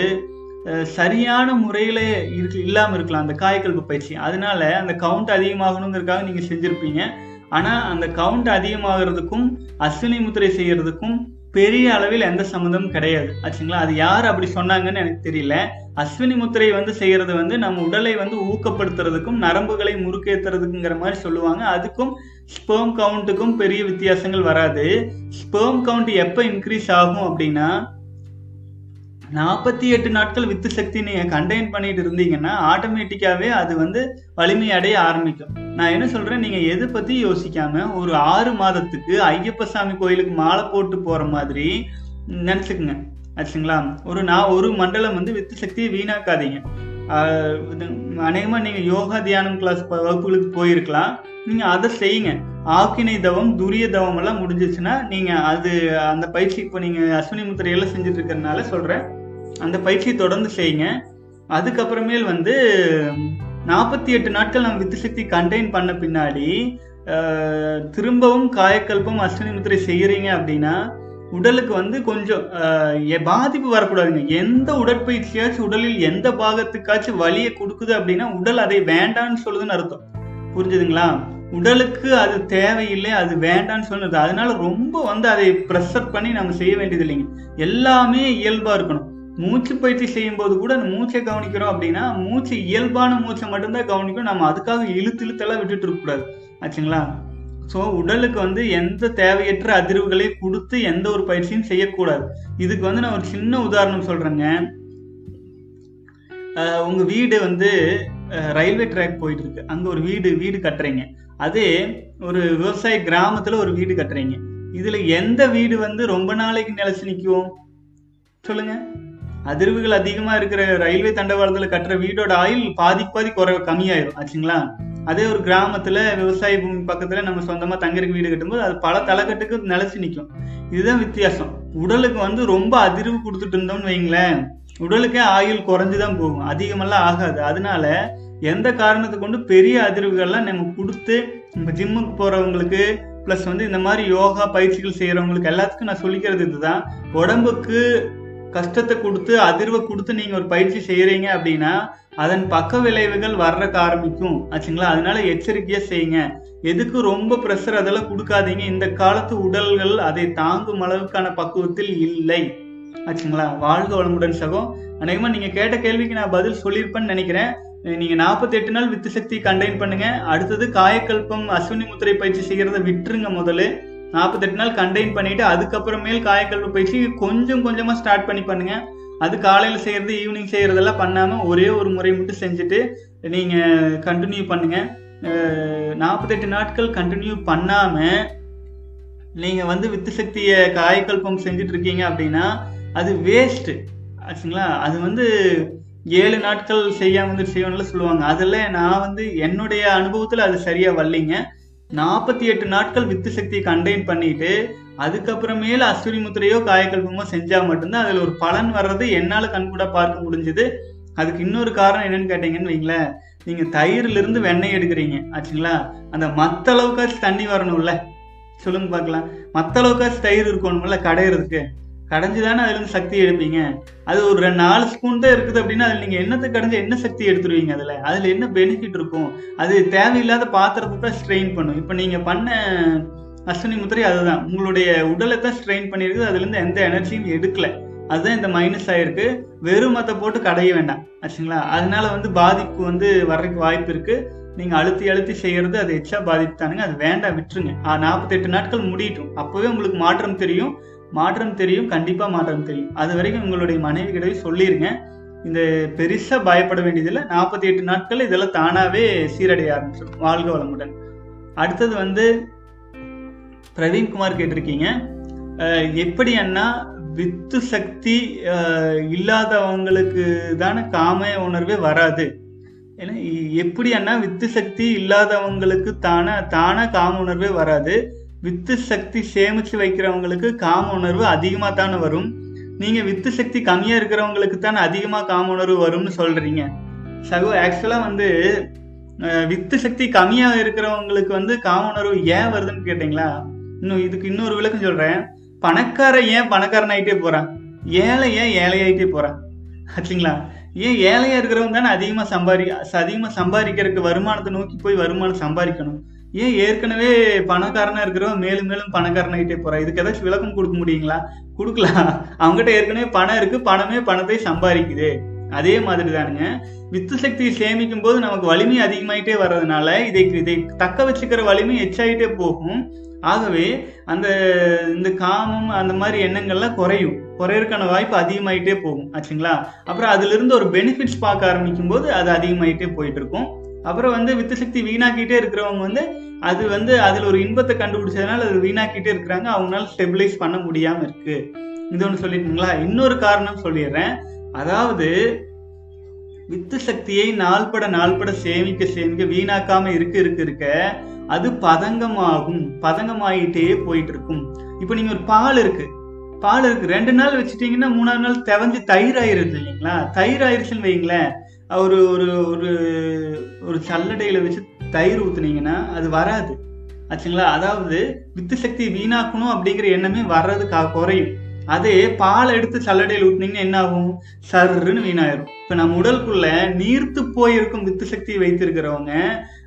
சரியான முறையில் இருக்கு இல்லாமல் இருக்கலாம் அந்த காய்கல்பு பயிற்சி. அதனால அந்த கவுண்ட் அதிகமாகணுங்கிறதுக்காக நீங்கள் செஞ்சுருப்பீங்க. ஆனால் அந்த கவுண்ட் அதிகமாகிறதுக்கும் அஸ்வினி முத்திரை செய்கிறதுக்கும் பெரிய அளவில் எந்த சம்மந்தமும் கிடையாது. ஆச்சுங்களா? அது யார் அப்படி சொன்னாங்கன்னு எனக்கு தெரியல. அஸ்வினி முத்திரை வந்து செய்கிறது வந்து நம்ம உடலை வந்து ஊக்கப்படுத்துறதுக்கும் நரம்புகளை முறுக்கேற்றுறதுக்குங்கிற மாதிரி சொல்லுவாங்க. அதுக்கும் ஸ்பெர்ம் கவுண்ட்டுக்கும் பெரிய வித்தியாசங்கள் வராது. ஸ்பெர்ம் கவுண்ட் எப்போ இன்க்ரீஸ் ஆகும் அப்படின்னா நாற்பத்தி எட்டு நாட்கள் வித்து சக்தி நீங்கள் கண்டெயின் பண்ணிட்டு இருந்தீங்கன்னா ஆட்டோமேட்டிக்காகவே அது வந்து வலிமை அடைய ஆரம்பிக்கும். நான் என்ன சொல்றேன்? நீங்க எதை பத்தி யோசிக்காம ஒரு ஆறு மாதத்துக்கு ஐயப்ப சாமி கோயிலுக்கு மாலை போட்டு போற மாதிரி நினைச்சுக்குங்க. ஆச்சுங்களா? ஒரு நான் ஒரு மண்டலம் வந்து வித்து சக்தியை வீணாக்காதீங்க. அநேகமாக இது யோகா தியானம் கிளாஸ் வகுப்புகளுக்கு போயிருக்கலாம். நீங்கள் அதை செய்யுங்க. ஆக்கினை தவம் துரிய தவம் எல்லாம் முடிஞ்சிச்சுன்னா நீங்கள் அது அந்த பயிற்சி இப்போ நீங்கள் அஸ்வினி முத்திரையெல்லாம் செஞ்சுட்டு இருக்கிறதுனால சொல்கிறேன் அந்த பயிற்சியை தொடர்ந்து செய்யுங்க. அதுக்கப்புறமேல் வந்து நாற்பத்தி எட்டு நாட்கள் நம்ம வித்து சக்தி கண்டெயின் பண்ண பின்னாடி திரும்பவும் காயக்கல்பம் அஸ்வினி முத்திரை செய்கிறீங்க அப்படின்னா உடலுக்கு வந்து கொஞ்சம் எ- பாதிப்பு வரக்கூடாதுங்க. எந்த உடற்பயிற்சியாச்சும் உடலில் எந்த பாகத்துக்காச்சும் வலியை கொடுக்குது அப்படின்னா உடல் அதை வேண்டான்னு சொல்லுதுன்னு அர்த்தம். புரிஞ்சுதுங்களா? உடலுக்கு அது தேவையில்லை அது வேண்டான்னு சொன்னது அதனால ரொம்ப வந்து அதை ப்ரெஷர் பண்ணி நம்ம செய்ய வேண்டியது இல்லைங்க எல்லாமே இயல்பாக இருக்கணும். மூச்சு பயிற்சி செய்யும் போது கூட அந்த மூச்சை கவனிக்கிறோம் அப்படின்னா மூச்சு இயல்பான மூச்சை மட்டும்தான் கவனிக்கணும். நம்ம அதுக்காக இழுத்து இழுத்தெல்லாம் விட்டுட்டு இருக்கக்கூடாது ஆச்சுங்களா? ஸோ உடலுக்கு வந்து எந்த தேவையற்ற அதிர்வுகளை கொடுத்து எந்த ஒரு பயிற்சியும் செய்யக்கூடாது. இதுக்கு வந்து நான் ஒரு சின்ன உதாரணம் சொல்கிறேங்க உங்கள் வீடு வந்து ரயில்வே ட்ராக் போயிட்டு இருக்கு ஒரு வீடு வீடு கட்டுறீங்க. அதே ஒரு விவசாய கிராமத்தில் ஒரு வீடு கட்டுறீங்க. இதில் எந்த வீடு வந்து ரொம்ப நாளைக்கு நிலச்சி நிற்கும் சொல்லுங்கள் அதிர்வுகள் அதிகமா இருக்கிற ரயில்வே தண்டவாளத்துல கட்டுற வீடோட ஆயுள் பாதிக்கு பாதி குறை கம்மியாயிரும் ஆச்சுங்களா? அதே ஒரு கிராமத்துல விவசாய பூமி பக்கத்துல நம்ம சொந்தமா தங்கறதுக்கு வீடு கட்டும்போது அது பல தலைக்கட்டுக்கு நிலச்சி நிற்கும் இதுதான் வித்தியாசம். உடலுக்கு வந்து ரொம்ப அதிர்வு கொடுத்துட்டு இருந்தோம்னு வைங்களேன் உடலுக்கே ஆயுள் குறைஞ்சுதான் போகும். அதிகமெல்லாம் ஆகாது. அதனால எந்த காரணத்தை கொண்டு பெரிய அதிர்வுகள்லாம் நம்ம கொடுத்து நம்ம ஜிம்முக்கு போறவங்களுக்கு ப்ளஸ் வந்து இந்த மாதிரி யோகா பயிற்சிகள் செய்கிறவங்களுக்கு எல்லாத்துக்கும் நான் சொல்லிக்கிறது இதுதான். உடம்புக்கு கஷ்டத்தை கொடுத்து அதிர்வை கொடுத்து நீங்கள் ஒரு பயிற்சி செய்கிறீங்க அப்படின்னா அதன் பக்க விளைவுகள் வர்றக்க ஆரம்பிக்கும். ஆச்சுங்களா? அதனால எச்சரிக்கையாக செய்யுங்க. எதுக்கு ரொம்ப ப்ரெஷர் அதெல்லாம் கொடுக்காதீங்க. இந்த காலத்து உடல்கள் அதை தாங்கும் அளவுக்கான பக்குவத்தில் இல்லை. ஆச்சுங்களா? வாழ்க வளமுடன் சகோ அநேகமாக நீங்கள் கேட்ட கேள்விக்கு நான் பதில் சொல்லியிருப்பேன்னு நினைக்கிறேன். நீங்கள் நாற்பத்தெட்டு நாள் வித்து சக்தி கண்டெயின் பண்ணுங்கள் அடுத்தது காயக்கல்பம் அஸ்வினி முத்திரை பயிற்சி செய்கிறத விட்டுருங்க முதல்ல. 48 நாள் கண்டெயின் பண்ணிட்டு அதுக்கப்புறமேல் காயக்கல்ப பயிற்சி கொஞ்சம் கொஞ்சமா ஸ்டார்ட் பண்ணி பண்ணுங்க. அது காலையில செய்யறது ஈவினிங் செய்யறதெல்லாம் பண்ணாம ஒரே ஒரு முறை மட்டும் செஞ்சுட்டு நீங்க கண்டினியூ பண்ணுங்க. நாற்பத்தெட்டு நாட்கள் கண்டினியூ பண்ணாம நீங்க வந்து வித்து சக்தியை காயக்கல்பம் செஞ்சுட்டு இருக்கீங்க அப்படின்னா அது வேஸ்ட் ஆச்சுங்களா? அது வந்து ஏழு நாட்கள் செய்யாம வந்து செய்யணும்ல சொல்லுவாங்க. அதில் நான் வந்து என்னுடைய அனுபவத்தில் அது சரியாக வரலைங்க. நாற்பத்தி எட்டு நாட்கள் வித்து சக்தியை கண்டெயின் பண்ணிட்டு அதுக்கப்புறமேல அஸ்வினி முத்திரையோ காயக்கல்பமோ செஞ்சா மட்டும்தான் அதுல ஒரு பலன் வர்றது என்னால கண்கூட பார்க்க முடிஞ்சது. அதுக்கு இன்னொரு காரணம் என்னன்னு கேட்டீங்கன்னு வைங்களேன் நீங்க தயிர்ல இருந்து வெண்ணெய் எடுக்கிறீங்க ஆச்சுங்களா? அந்த மத்த அளவுக்காச்சும் தண்ணி வரணும்ல. சொல்லுங்க பார்க்கலாம். மத்த அளவுக்காச்சும் தயிர் இருக்கணும்ல கடையிறதுக்கு. கடைஞ்சி தானே அதுலேருந்து சக்தி எடுப்பீங்க? அது ஒரு ரெண்டு நாலு ஸ்பூன் தான் இருக்குது அப்படின்னா அதில் நீங்கள் என்னத்தை கடைஞ்சி என்ன சக்தி எடுத்துருவீங்க அதில்? அதில் என்ன பெனிஃபிட் இருக்கும்? அது தேவையில்லாத பாத்திரத்தை தான் ஸ்ட்ரெயின் பண்ணும். இப்போ நீங்கள் பண்ண அஸ்வினி முத்திரை அதுதான். உங்களுடைய உடலை தான் ஸ்ட்ரெயின் பண்ணியிருக்குது அதுலேருந்து எந்த எனர்ஜியும் எடுக்கல. அதுதான் இந்த மைனஸ் ஆகிருக்கு வெறும் மத்தை போட்டு கடைய வேண்டாம். ஆச்சுங்களா? அதனால வந்து பாதிப்பு வந்து வர்றதுக்கு வாய்ப்பு இருக்குது நீங்கள் அழுத்தி அழுத்தி செய்கிறது அது எச்சா பாதிப்பு தானுங்க. அது வேண்டாம் விட்டுருங்க. நாற்பத்தெட்டு நாட்கள் முடியட்டும். அப்போவே உங்களுக்கு மாற்றம் தெரியும். மாற்றம் தெரியும் கண்டிப்பாக மாற்றம் தெரியும். அது வரைக்கும் உங்களுடைய மனைவி கிட்டவே சொல்லிருங்க. இந்த பெருசாக பயப்பட வேண்டியதில்லை. நாற்பத்தி எட்டு நாட்கள் இதெல்லாம் தானாகவே சீரடைய ஆரம்பிச்சிடும் வாழ்க வளமுடன். அடுத்தது வந்து பிரவீன்குமார் கேட்டிருக்கீங்க. எப்படி அண்ணா வித்து சக்தி இல்லாதவங்களுக்கு தானே காம உணர்வே வராது. ஏன்னா எப்படி அண்ணா வித்து சக்தி இல்லாதவங்களுக்கு தானே தானே காம உணர்வே வராது. வித்து சக்தி சேமிச்சு வைக்கிறவங்களுக்கு காம உணர்வு அதிகமா தானே வரும். நீங்க வித்து சக்தி கம்மியா இருக்கிறவங்களுக்கு தானே அதிகமா காம உணர்வு வரும்னு சொல்றீங்க. சகோ ஆக்சுவலா வந்து வித்து சக்தி கம்மியா இருக்கிறவங்களுக்கு வந்து காம உணர்வு ஏன் வருதுன்னு கேட்டீங்களா? இன்னும் இதுக்கு இன்னொரு விளக்கம் சொல்றேன். பணக்காரன் ஏன் பணக்காரன் ஆயிட்டே போறான்? ஏழை ஏன் ஏழையாயிட்டே போறான்? ஆச்சுங்களா? ஏன் ஏழையா இருக்கிறவங்க தானே அதிகமா சம்பாதி அதிகமா சம்பாதிக்கிறதுக்கு வருமானத்தை நோக்கி போய் வருமானம் சம்பாதிக்கணும்? ஏன் ஏற்கனவே பணக்காரனா இருக்கிறவன் மேலும் மேலும் பணக்காரனாகிட்டே போறான்? இதுக்கு ஏதாச்சும் விளக்கம் கொடுக்க முடியுங்களா? கொடுக்கலாம். அவங்ககிட்ட ஏற்கனவே பணம் இருக்கு பணமே பணத்தை சம்பாதிக்குது. அதே மாதிரி தானுங்க. வித்து சக்தியை சேமிக்கும் போது நமக்கு வலிமை அதிகமாயிட்டே வர்றதுனால இதை இதை தக்க வச்சுக்கிற வலிமை எச்சாயிட்டே போகும். ஆகவே அந்த இந்த காமம் அந்த மாதிரி எண்ணங்கள்லாம் குறையும். குறையறக்கான வாய்ப்பு அதிகமாயிட்டே போகும். ஆச்சுங்களா? அப்புறம் அதுல இருந்து ஒரு பெனிஃபிட்ஸ் பார்க்க ஆரம்பிக்கும் போது அது அதிகமாயிட்டே போயிட்டு இருக்கும் அப்புறம் வந்து வித்து சக்தி வீணாக்கிட்டே இருக்கிறவங்க வந்து அது வந்து அதில் ஒரு இன்பத்தை கண்டுபிடிச்சதுனால அது வீணாக்கிட்டே இருக்கிறாங்க. அவங்களால ஸ்டெபிலைஸ் பண்ண முடியாமல் இருக்கு. இது ஒன்று சொல்லிட்டுங்களா இன்னொரு காரணம் சொல்லிடுறேன். அதாவது வித்து சக்தியை நாள்பட நாள்பட சேமிக்க சேமிக்க வீணாக்காம இருக்க இருக்க இருக்க அது பதங்கமாகும். பதங்கமாயிட்டே போயிட்டு இருக்கும் இப்போ நீங்க ஒரு பால் இருக்கு. பால் இருக்கு. ரெண்டு நாள் வச்சுட்டீங்கன்னா மூணாவது நாள் தெவஞ்சு தயிர் ஆயிருது இல்லைங்களா? தயிர் ஆயிருச்சுன்னு வைங்களேன். ஒரு ஒரு ஒரு ஒரு சல்லடையில வச்சு தயிர் ஊத்துனீங்கன்னா அது வராது. ஆச்சுங்களா? அதாவது வித்து சக்தி வீணாக்கணும் அப்படிங்கிற எண்ணமே வர்றது கா- குறையும். அதே பால் எடுத்து சல்லடையில் ஊத்துனீங்கன்னா என்ன ஆகும்? சர்ருன்னு வீணாயிரும். இப்போ நம்ம உடலுக்குள்ள நீர்த்து போயிருக்கும் வித்து சக்தியை வைத்திருக்கிறவங்க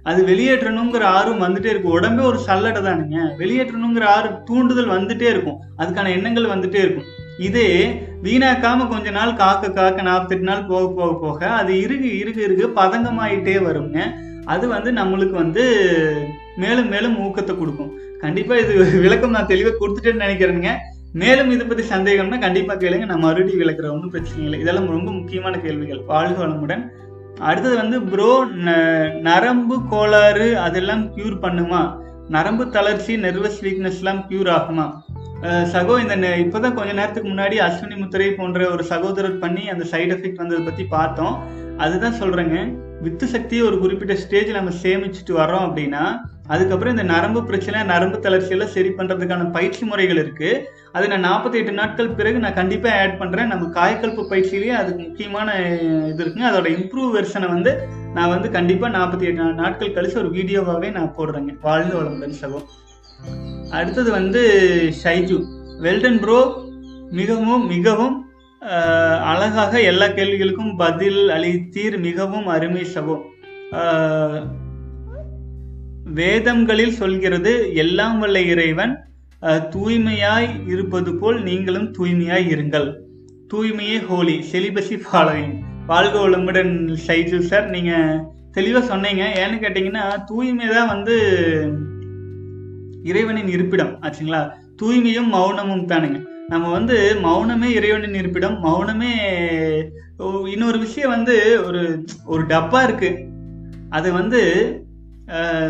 அது வெளியேற்றணுங்கிற ஆர்வம் வந்துட்டே இருக்கும். உடம்பே ஒரு சல்லடை தானுங்க. வெளியேற்றணுங்கிற ஆர்வம் தூண்டுதல் வந்துட்டே இருக்கும். அதுக்கான எண்ணங்கள் வந்துட்டே இருக்கும். இதே வீணாக்காம கொஞ்ச நாள் காக்க காக்க நாற்பத்தெட்டு நாள் போக போக போக அது இறுகு இறுகு இறுகு பதங்கமாயிட்டே வருங்க. அது வந்து நம்மளுக்கு வந்து மேலும் மேலும் ஊக்கத்தை கொடுக்கும். கண்டிப்பாக இது விளக்கம் நான் தெளிவாக கொடுத்துட்டேன்னு நினைக்கிறேனுங்க. மேலும் இதை பற்றி சந்தேகம்னா கண்டிப்பாக கேளுங்க. நான் மறுபடியும் விளக்குற ஒன்றும் பிரச்சனை இல்லை. இதெல்லாம் ரொம்ப முக்கியமான கேள்விகள். வாழ்க வளமுடன். அடுத்தது வந்து ப்ரோ நரம்பு கோளாறு அதெல்லாம் க்யூர் பண்ணுமா? நரம்பு தளர்ச்சி நெர்வஸ் வீக்னஸ்லாம் க்யூர் ஆகுமா? சகோ இந்த நெ- கொஞ்ச நேரத்துக்கு முன்னாடி அஸ்வினி முத்திரை போன்ற ஒரு சகோதரர் பண்ணி அந்த சைடு எஃபெக்ட் வந்ததை பத்தி பார்த்தோம். அதுதான் சொல்றேங்க. வித்து சக்தியை ஒரு குறிப்பிட்ட ஸ்டேஜில் நம்ம சேமிச்சுட்டு வரோம் அப்படின்னா அதுக்கப்புறம் இந்த நரம்பு பிரச்சனை நரம்பு தளர்ச்சியெல்லாம் சரி பண்ணுறதுக்கான பயிற்சி முறைகள் இருக்குது அதை நான் 48 நாட்கள் பிறகு நான் கண்டிப்பாக ஆட் பண்ணுறேன் நம்ம காயக்கல்ப பயிற்சியிலேயே அதுக்கு முக்கியமான இது இருக்குங்க. அதோட இம்ப்ரூவ் வெர்ஷனை வந்து நான் வந்து கண்டிப்பாக நாற்பத்தி எட்டு நாட்கள் கழிச்சு ஒரு வீடியோவாகவே நான் போடுறேங்க. வாழ்ந்து வளமுடன் சகோ. அடுத்தது வந்து ஷைஜு. வெல்டன் ப்ரோ மிகவும் மிகவும் அழகாக எல்லா கேள்விகளுக்கும் பதில் அளித்தீர். மிகவும் அருமை சகோ. வேதங்களில் சொல்கிறது எல்லாம் வல்ல இறைவன் தூய்மையாய் இருப்பது போல் நீங்களும் தூய்மையாய் இருங்கள். தூய்மையே ஹோலி. செலிபஸி ஃபாலோயிங் வாழ்க வளமுடன் ஷைஜு சார். நீங்கள் தெளிவாக சொன்னீங்க. ஏன்னு கேட்டிங்கன்னா தூய்மை தான் வந்து இறைவனின் இருப்பிடம் ஆச்சுங்களா? தூய்மையும் மௌனமும் தானுங்க. நம்ம வந்து மௌனமே இறைவனின் இருப்பிடம் மௌனமே இன்னொரு விஷயம் வந்து ஒரு ஒரு டப்பா இருக்கு. அது வந்து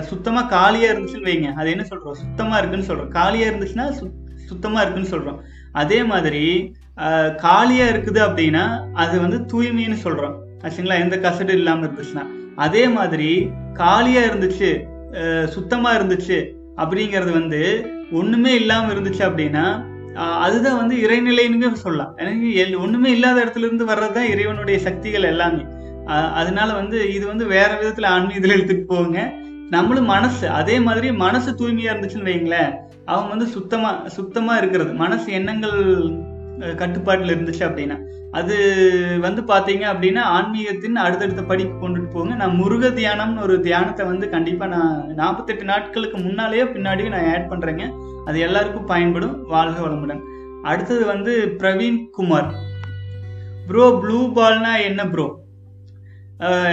சுத்தமாக காலியாக இருந்துச்சுன்னு வைங்க. அது என்ன சொல்கிறோம் சுத்தமாக இருக்குன்னு சொல்கிறோம் காலியாக இருந்துச்சுன்னா சுத்- சுத்தமாக இருக்குன்னு சொல்கிறோம் அதே மாதிரி காலியாக இருக்குது அப்படின்னா அது வந்து தூய்மைன்னு சொல்கிறோம் ஆச்சுங்களா? எந்த கசடு இல்லாமல் இருந்துச்சுன்னா. அதே மாதிரி காலியாக இருந்துச்சு சுத்தமாக இருந்துச்சு அப்படிங்கிறது வந்து ஒன்றுமே இல்லாமல் இருந்துச்சு அப்படின்னா அதுதான் வந்து இறைநிலைன்னு சொல்லலாம். எனக்கு எல்- ஒன்றுமே இல்லாத இடத்துல இருந்து வர்றதுதான் இறைவனுடைய சக்திகள் எல்லாமே. அதனால வந்து இது வந்து வேற விதத்தில் ஆன்மீகத்தில் எடுத்துட்டு போவோங்க நம்மளும் மனசு அதே மாதிரி மனசு தூய்மையாக இருந்துச்சுன்னு வைங்களேன் அவங்க வந்து சுத்தமாக சுத்தமாக இருக்கிறது. மனசு எண்ணங்கள் கட்டுப்பாட்டில் இருந்துச்சு அப்படின்னா. அது வந்து பார்த்தீங்க அப்படின்னா ஆன்மீகத்தின் அடுத்தடுத்த படிப்பு கொண்டுட்டு போங்க நான் முருக தியானம்னு ஒரு தியானத்தை வந்து கண்டிப்பாக நான் நாற்பத்தெட்டு நாட்களுக்கு முன்னாலேயோ பின்னாடியோ நான் ஆட் பண்ணுறேங்க அது எல்லாருக்கும் பயன்படும். வாழ்க வளமுடன். அடுத்தது வந்து பிரவீன் குமார். ப்ரோ ப்ளூ பால்னா என்ன ப்ரோ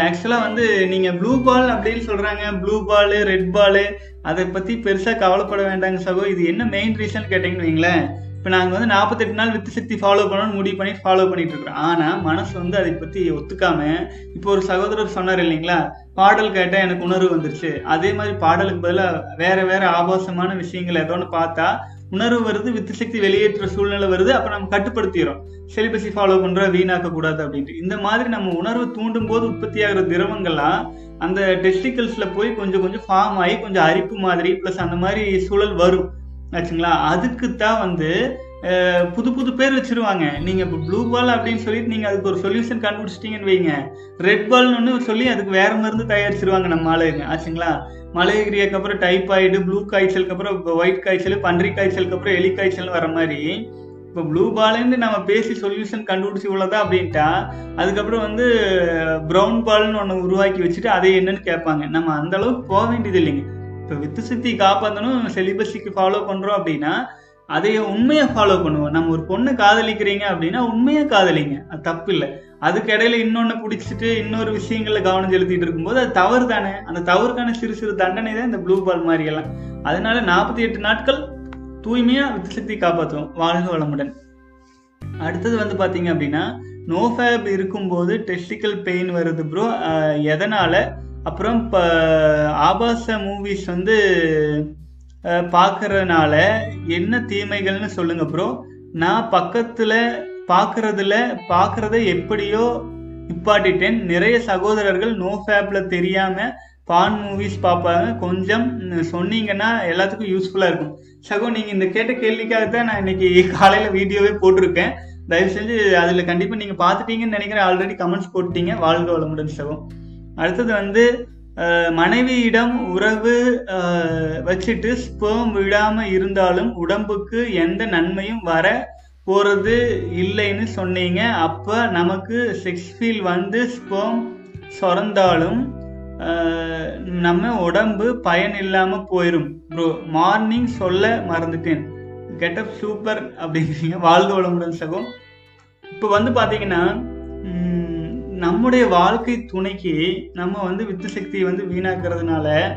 ஆக்சுவலாக வந்து நீங்கள் ப்ளூ பால் அப்படின்னு சொல்கிறாங்க ப்ளூ பாலு ரெட் பாலு அதை பற்றி பெருசாக கவலைப்பட வேண்டாங்க சகோ. இது என்ன மெயின் ரீசன் கேட்டிங்கன்னு வைங்களேன். இப்போ நாங்கள் வந்து நாற்பத்தெட்டு நாள் வித்து சக்தி ஃபாலோ பண்ணணும்னு முடிவு பண்ணி ஃபாலோ பண்ணிட்டு இருக்கிறோம். ஆனால் மனசு வந்து அதை பற்றி ஒத்துக்காம இப்போ ஒரு சகோதரர் சொன்னார் இல்லைங்களா? பாடல் கேட்டால் எனக்கு உணர்வு வந்துருச்சு. அதே மாதிரி பாடலுக்கு பதிலாக வேற வேற ஆபாசமான விஷயங்கள் ஏதோ ஒன்று பார்த்தா உணர்வு வருது வித்து சக்தி வெளியேற்ற சூழ்நிலை வருது அப்போ நம்ம கட்டுப்படுத்திடுறோம். செலிபஸி ஃபாலோ பண்ணுறோம் வீணாக்க கூடாது அப்படின்ட்டு. இந்த மாதிரி நம்ம உணர்வு தூண்டும் போது உற்பத்தி ஆகிற திரவங்கள்லாம் அந்த டெஸ்டிக்கல்ஸில் போய் கொஞ்சம் கொஞ்சம் ஃபார்ம் ஆகி கொஞ்சம் அரிப்பு மாதிரி ப்ளஸ் அந்த மாதிரி சூழல் வரும். ஆச்சுங்களா? அதுக்கு தான் வந்து புது புது பேர் வச்சிருவாங்க. நீங்க இப்போ ப்ளூ பால் அப்படின்னு சொல்லிட்டு நீங்க அதுக்கு ஒரு சொல்யூஷன் கண்டுபிடிச்சிட்டீங்கன்னு வைங்க. ரெட் பால்னு ஒன்று சொல்லி அதுக்கு வேற மருந்து தயாரிச்சிருவாங்க நம்ம ஆளுங்க ஆச்சுங்களா? மலேரியாக்கு அப்புறம் டைபாய்டு ப்ளூ காய்ச்சலுக்கு அப்புறம் ஒயிட் காய்ச்சல் பன்றி காய்ச்சலுக்கு அப்புறம் எலி காய்ச்சல் வர மாதிரி இப்போ ப்ளூ பால்னு நம்ம பேசி சொல்யூஷன் கண்டுபிடிச்சி இவ்வளோதான் அப்படின்ட்டா அதுக்கப்புறம் வந்து ப்ரௌன் பால்னு ஒன்று உருவாக்கி வச்சுட்டு அதை என்னன்னு கேட்பாங்க. நம்ம அந்தளவுக்கு போக வேண்டியது இல்லைங்க இப்போ வித்து சித்தி காப்பாற்றணும் செலிபஸிக்கு ஃபாலோ பண்ணுறோம் அப்படின்னா அதையே உண்மையை ஃபாலோ பண்ணுவோம். நம்ம ஒரு பொண்ணை காதலிக்கிறீங்க அப்படின்னா உண்மையாக காதலிங்க. அது தப்பு இல்லை அதுக்கு இடையில இன்னொன்று பிடிச்சிட்டு இன்னொரு விஷயங்களில் கவனம் செலுத்திட்டு இருக்கும்போது அது தவறு தானே. அந்த தவறுக்கான சிறு சிறு தண்டனை தான் இந்த ப்ளூ பால் மாதிரி எல்லாம். அதனால நாற்பத்தி எட்டு நாட்கள் தூய்மையாக வித்து சக்தி காப்பாற்றுவோம் வாழ்க வளமுடன். அடுத்தது வந்து பார்த்தீங்க அப்படின்னா நோஃபேப் இருக்கும்போது டெஸ்டிக்கல் பெயின் வருது ப்ரோ எதனால்? அப்புறம் இப்போ ஆபாச மூவிஸ் வந்து பார்க்கறதுனால என்ன தீமைகள்னு சொல்லுங்க ப்ரோ நான் பக்கத்தில் பார்க்கறதுல பார்க்கறத எப்படியோ நிப்பாட்டிட்டேன். நிறைய சகோதரர்கள் நோ ஃபேப்பில் தெரியாமல் பான் மூவிஸ் பார்ப்பாங்க. கொஞ்சம் சொன்னீங்கன்னா எல்லாத்துக்கும் யூஸ்ஃபுல்லாக இருக்கும். சகோ நீங்கள் இந்த கேட்ட கேள்விக்காக தான் நான் இன்னைக்கு காலையில் வீடியோவே போட்டிருக்கேன். தயவு செஞ்சு அதில் கண்டிப்பாக நீங்கள் பார்த்துட்டீங்கன்னு நினைக்கிறேன். ஆல்ரெடி கமெண்ட்ஸ் போட்டீங்க. வாழ்க வளமுடன் சகோ. அடுத்தது வந்து மனைவியிடம் உறவு வச்சுட்டு ஸ்பேம் விடாமல் இருந்தாலும் உடம்புக்கு எந்த நன்மையும் வர போகிறது இல்லைன்னு சொன்னீங்க. அப்போ நமக்கு செக்ஸ் ஃபீல் வந்து ஸ்பேம் சுரந்தாலும் நம்ம உடம்பு பயன் இல்லாமல் போயிடும் ப்ரோ மார்னிங் சொல்ல மறந்துட்டேன். கெட்டப் சூப்பர் அப்படிங்கிறீங்க. வாழ்ந்து வளமுடன் சகம் இப்போ வந்து பார்த்தீங்கன்னா நம்முடைய வாழ்க்கை துணைக்கு நம்ம வந்து வித்து சக்தியை வந்து வீணாக்கிறதுனால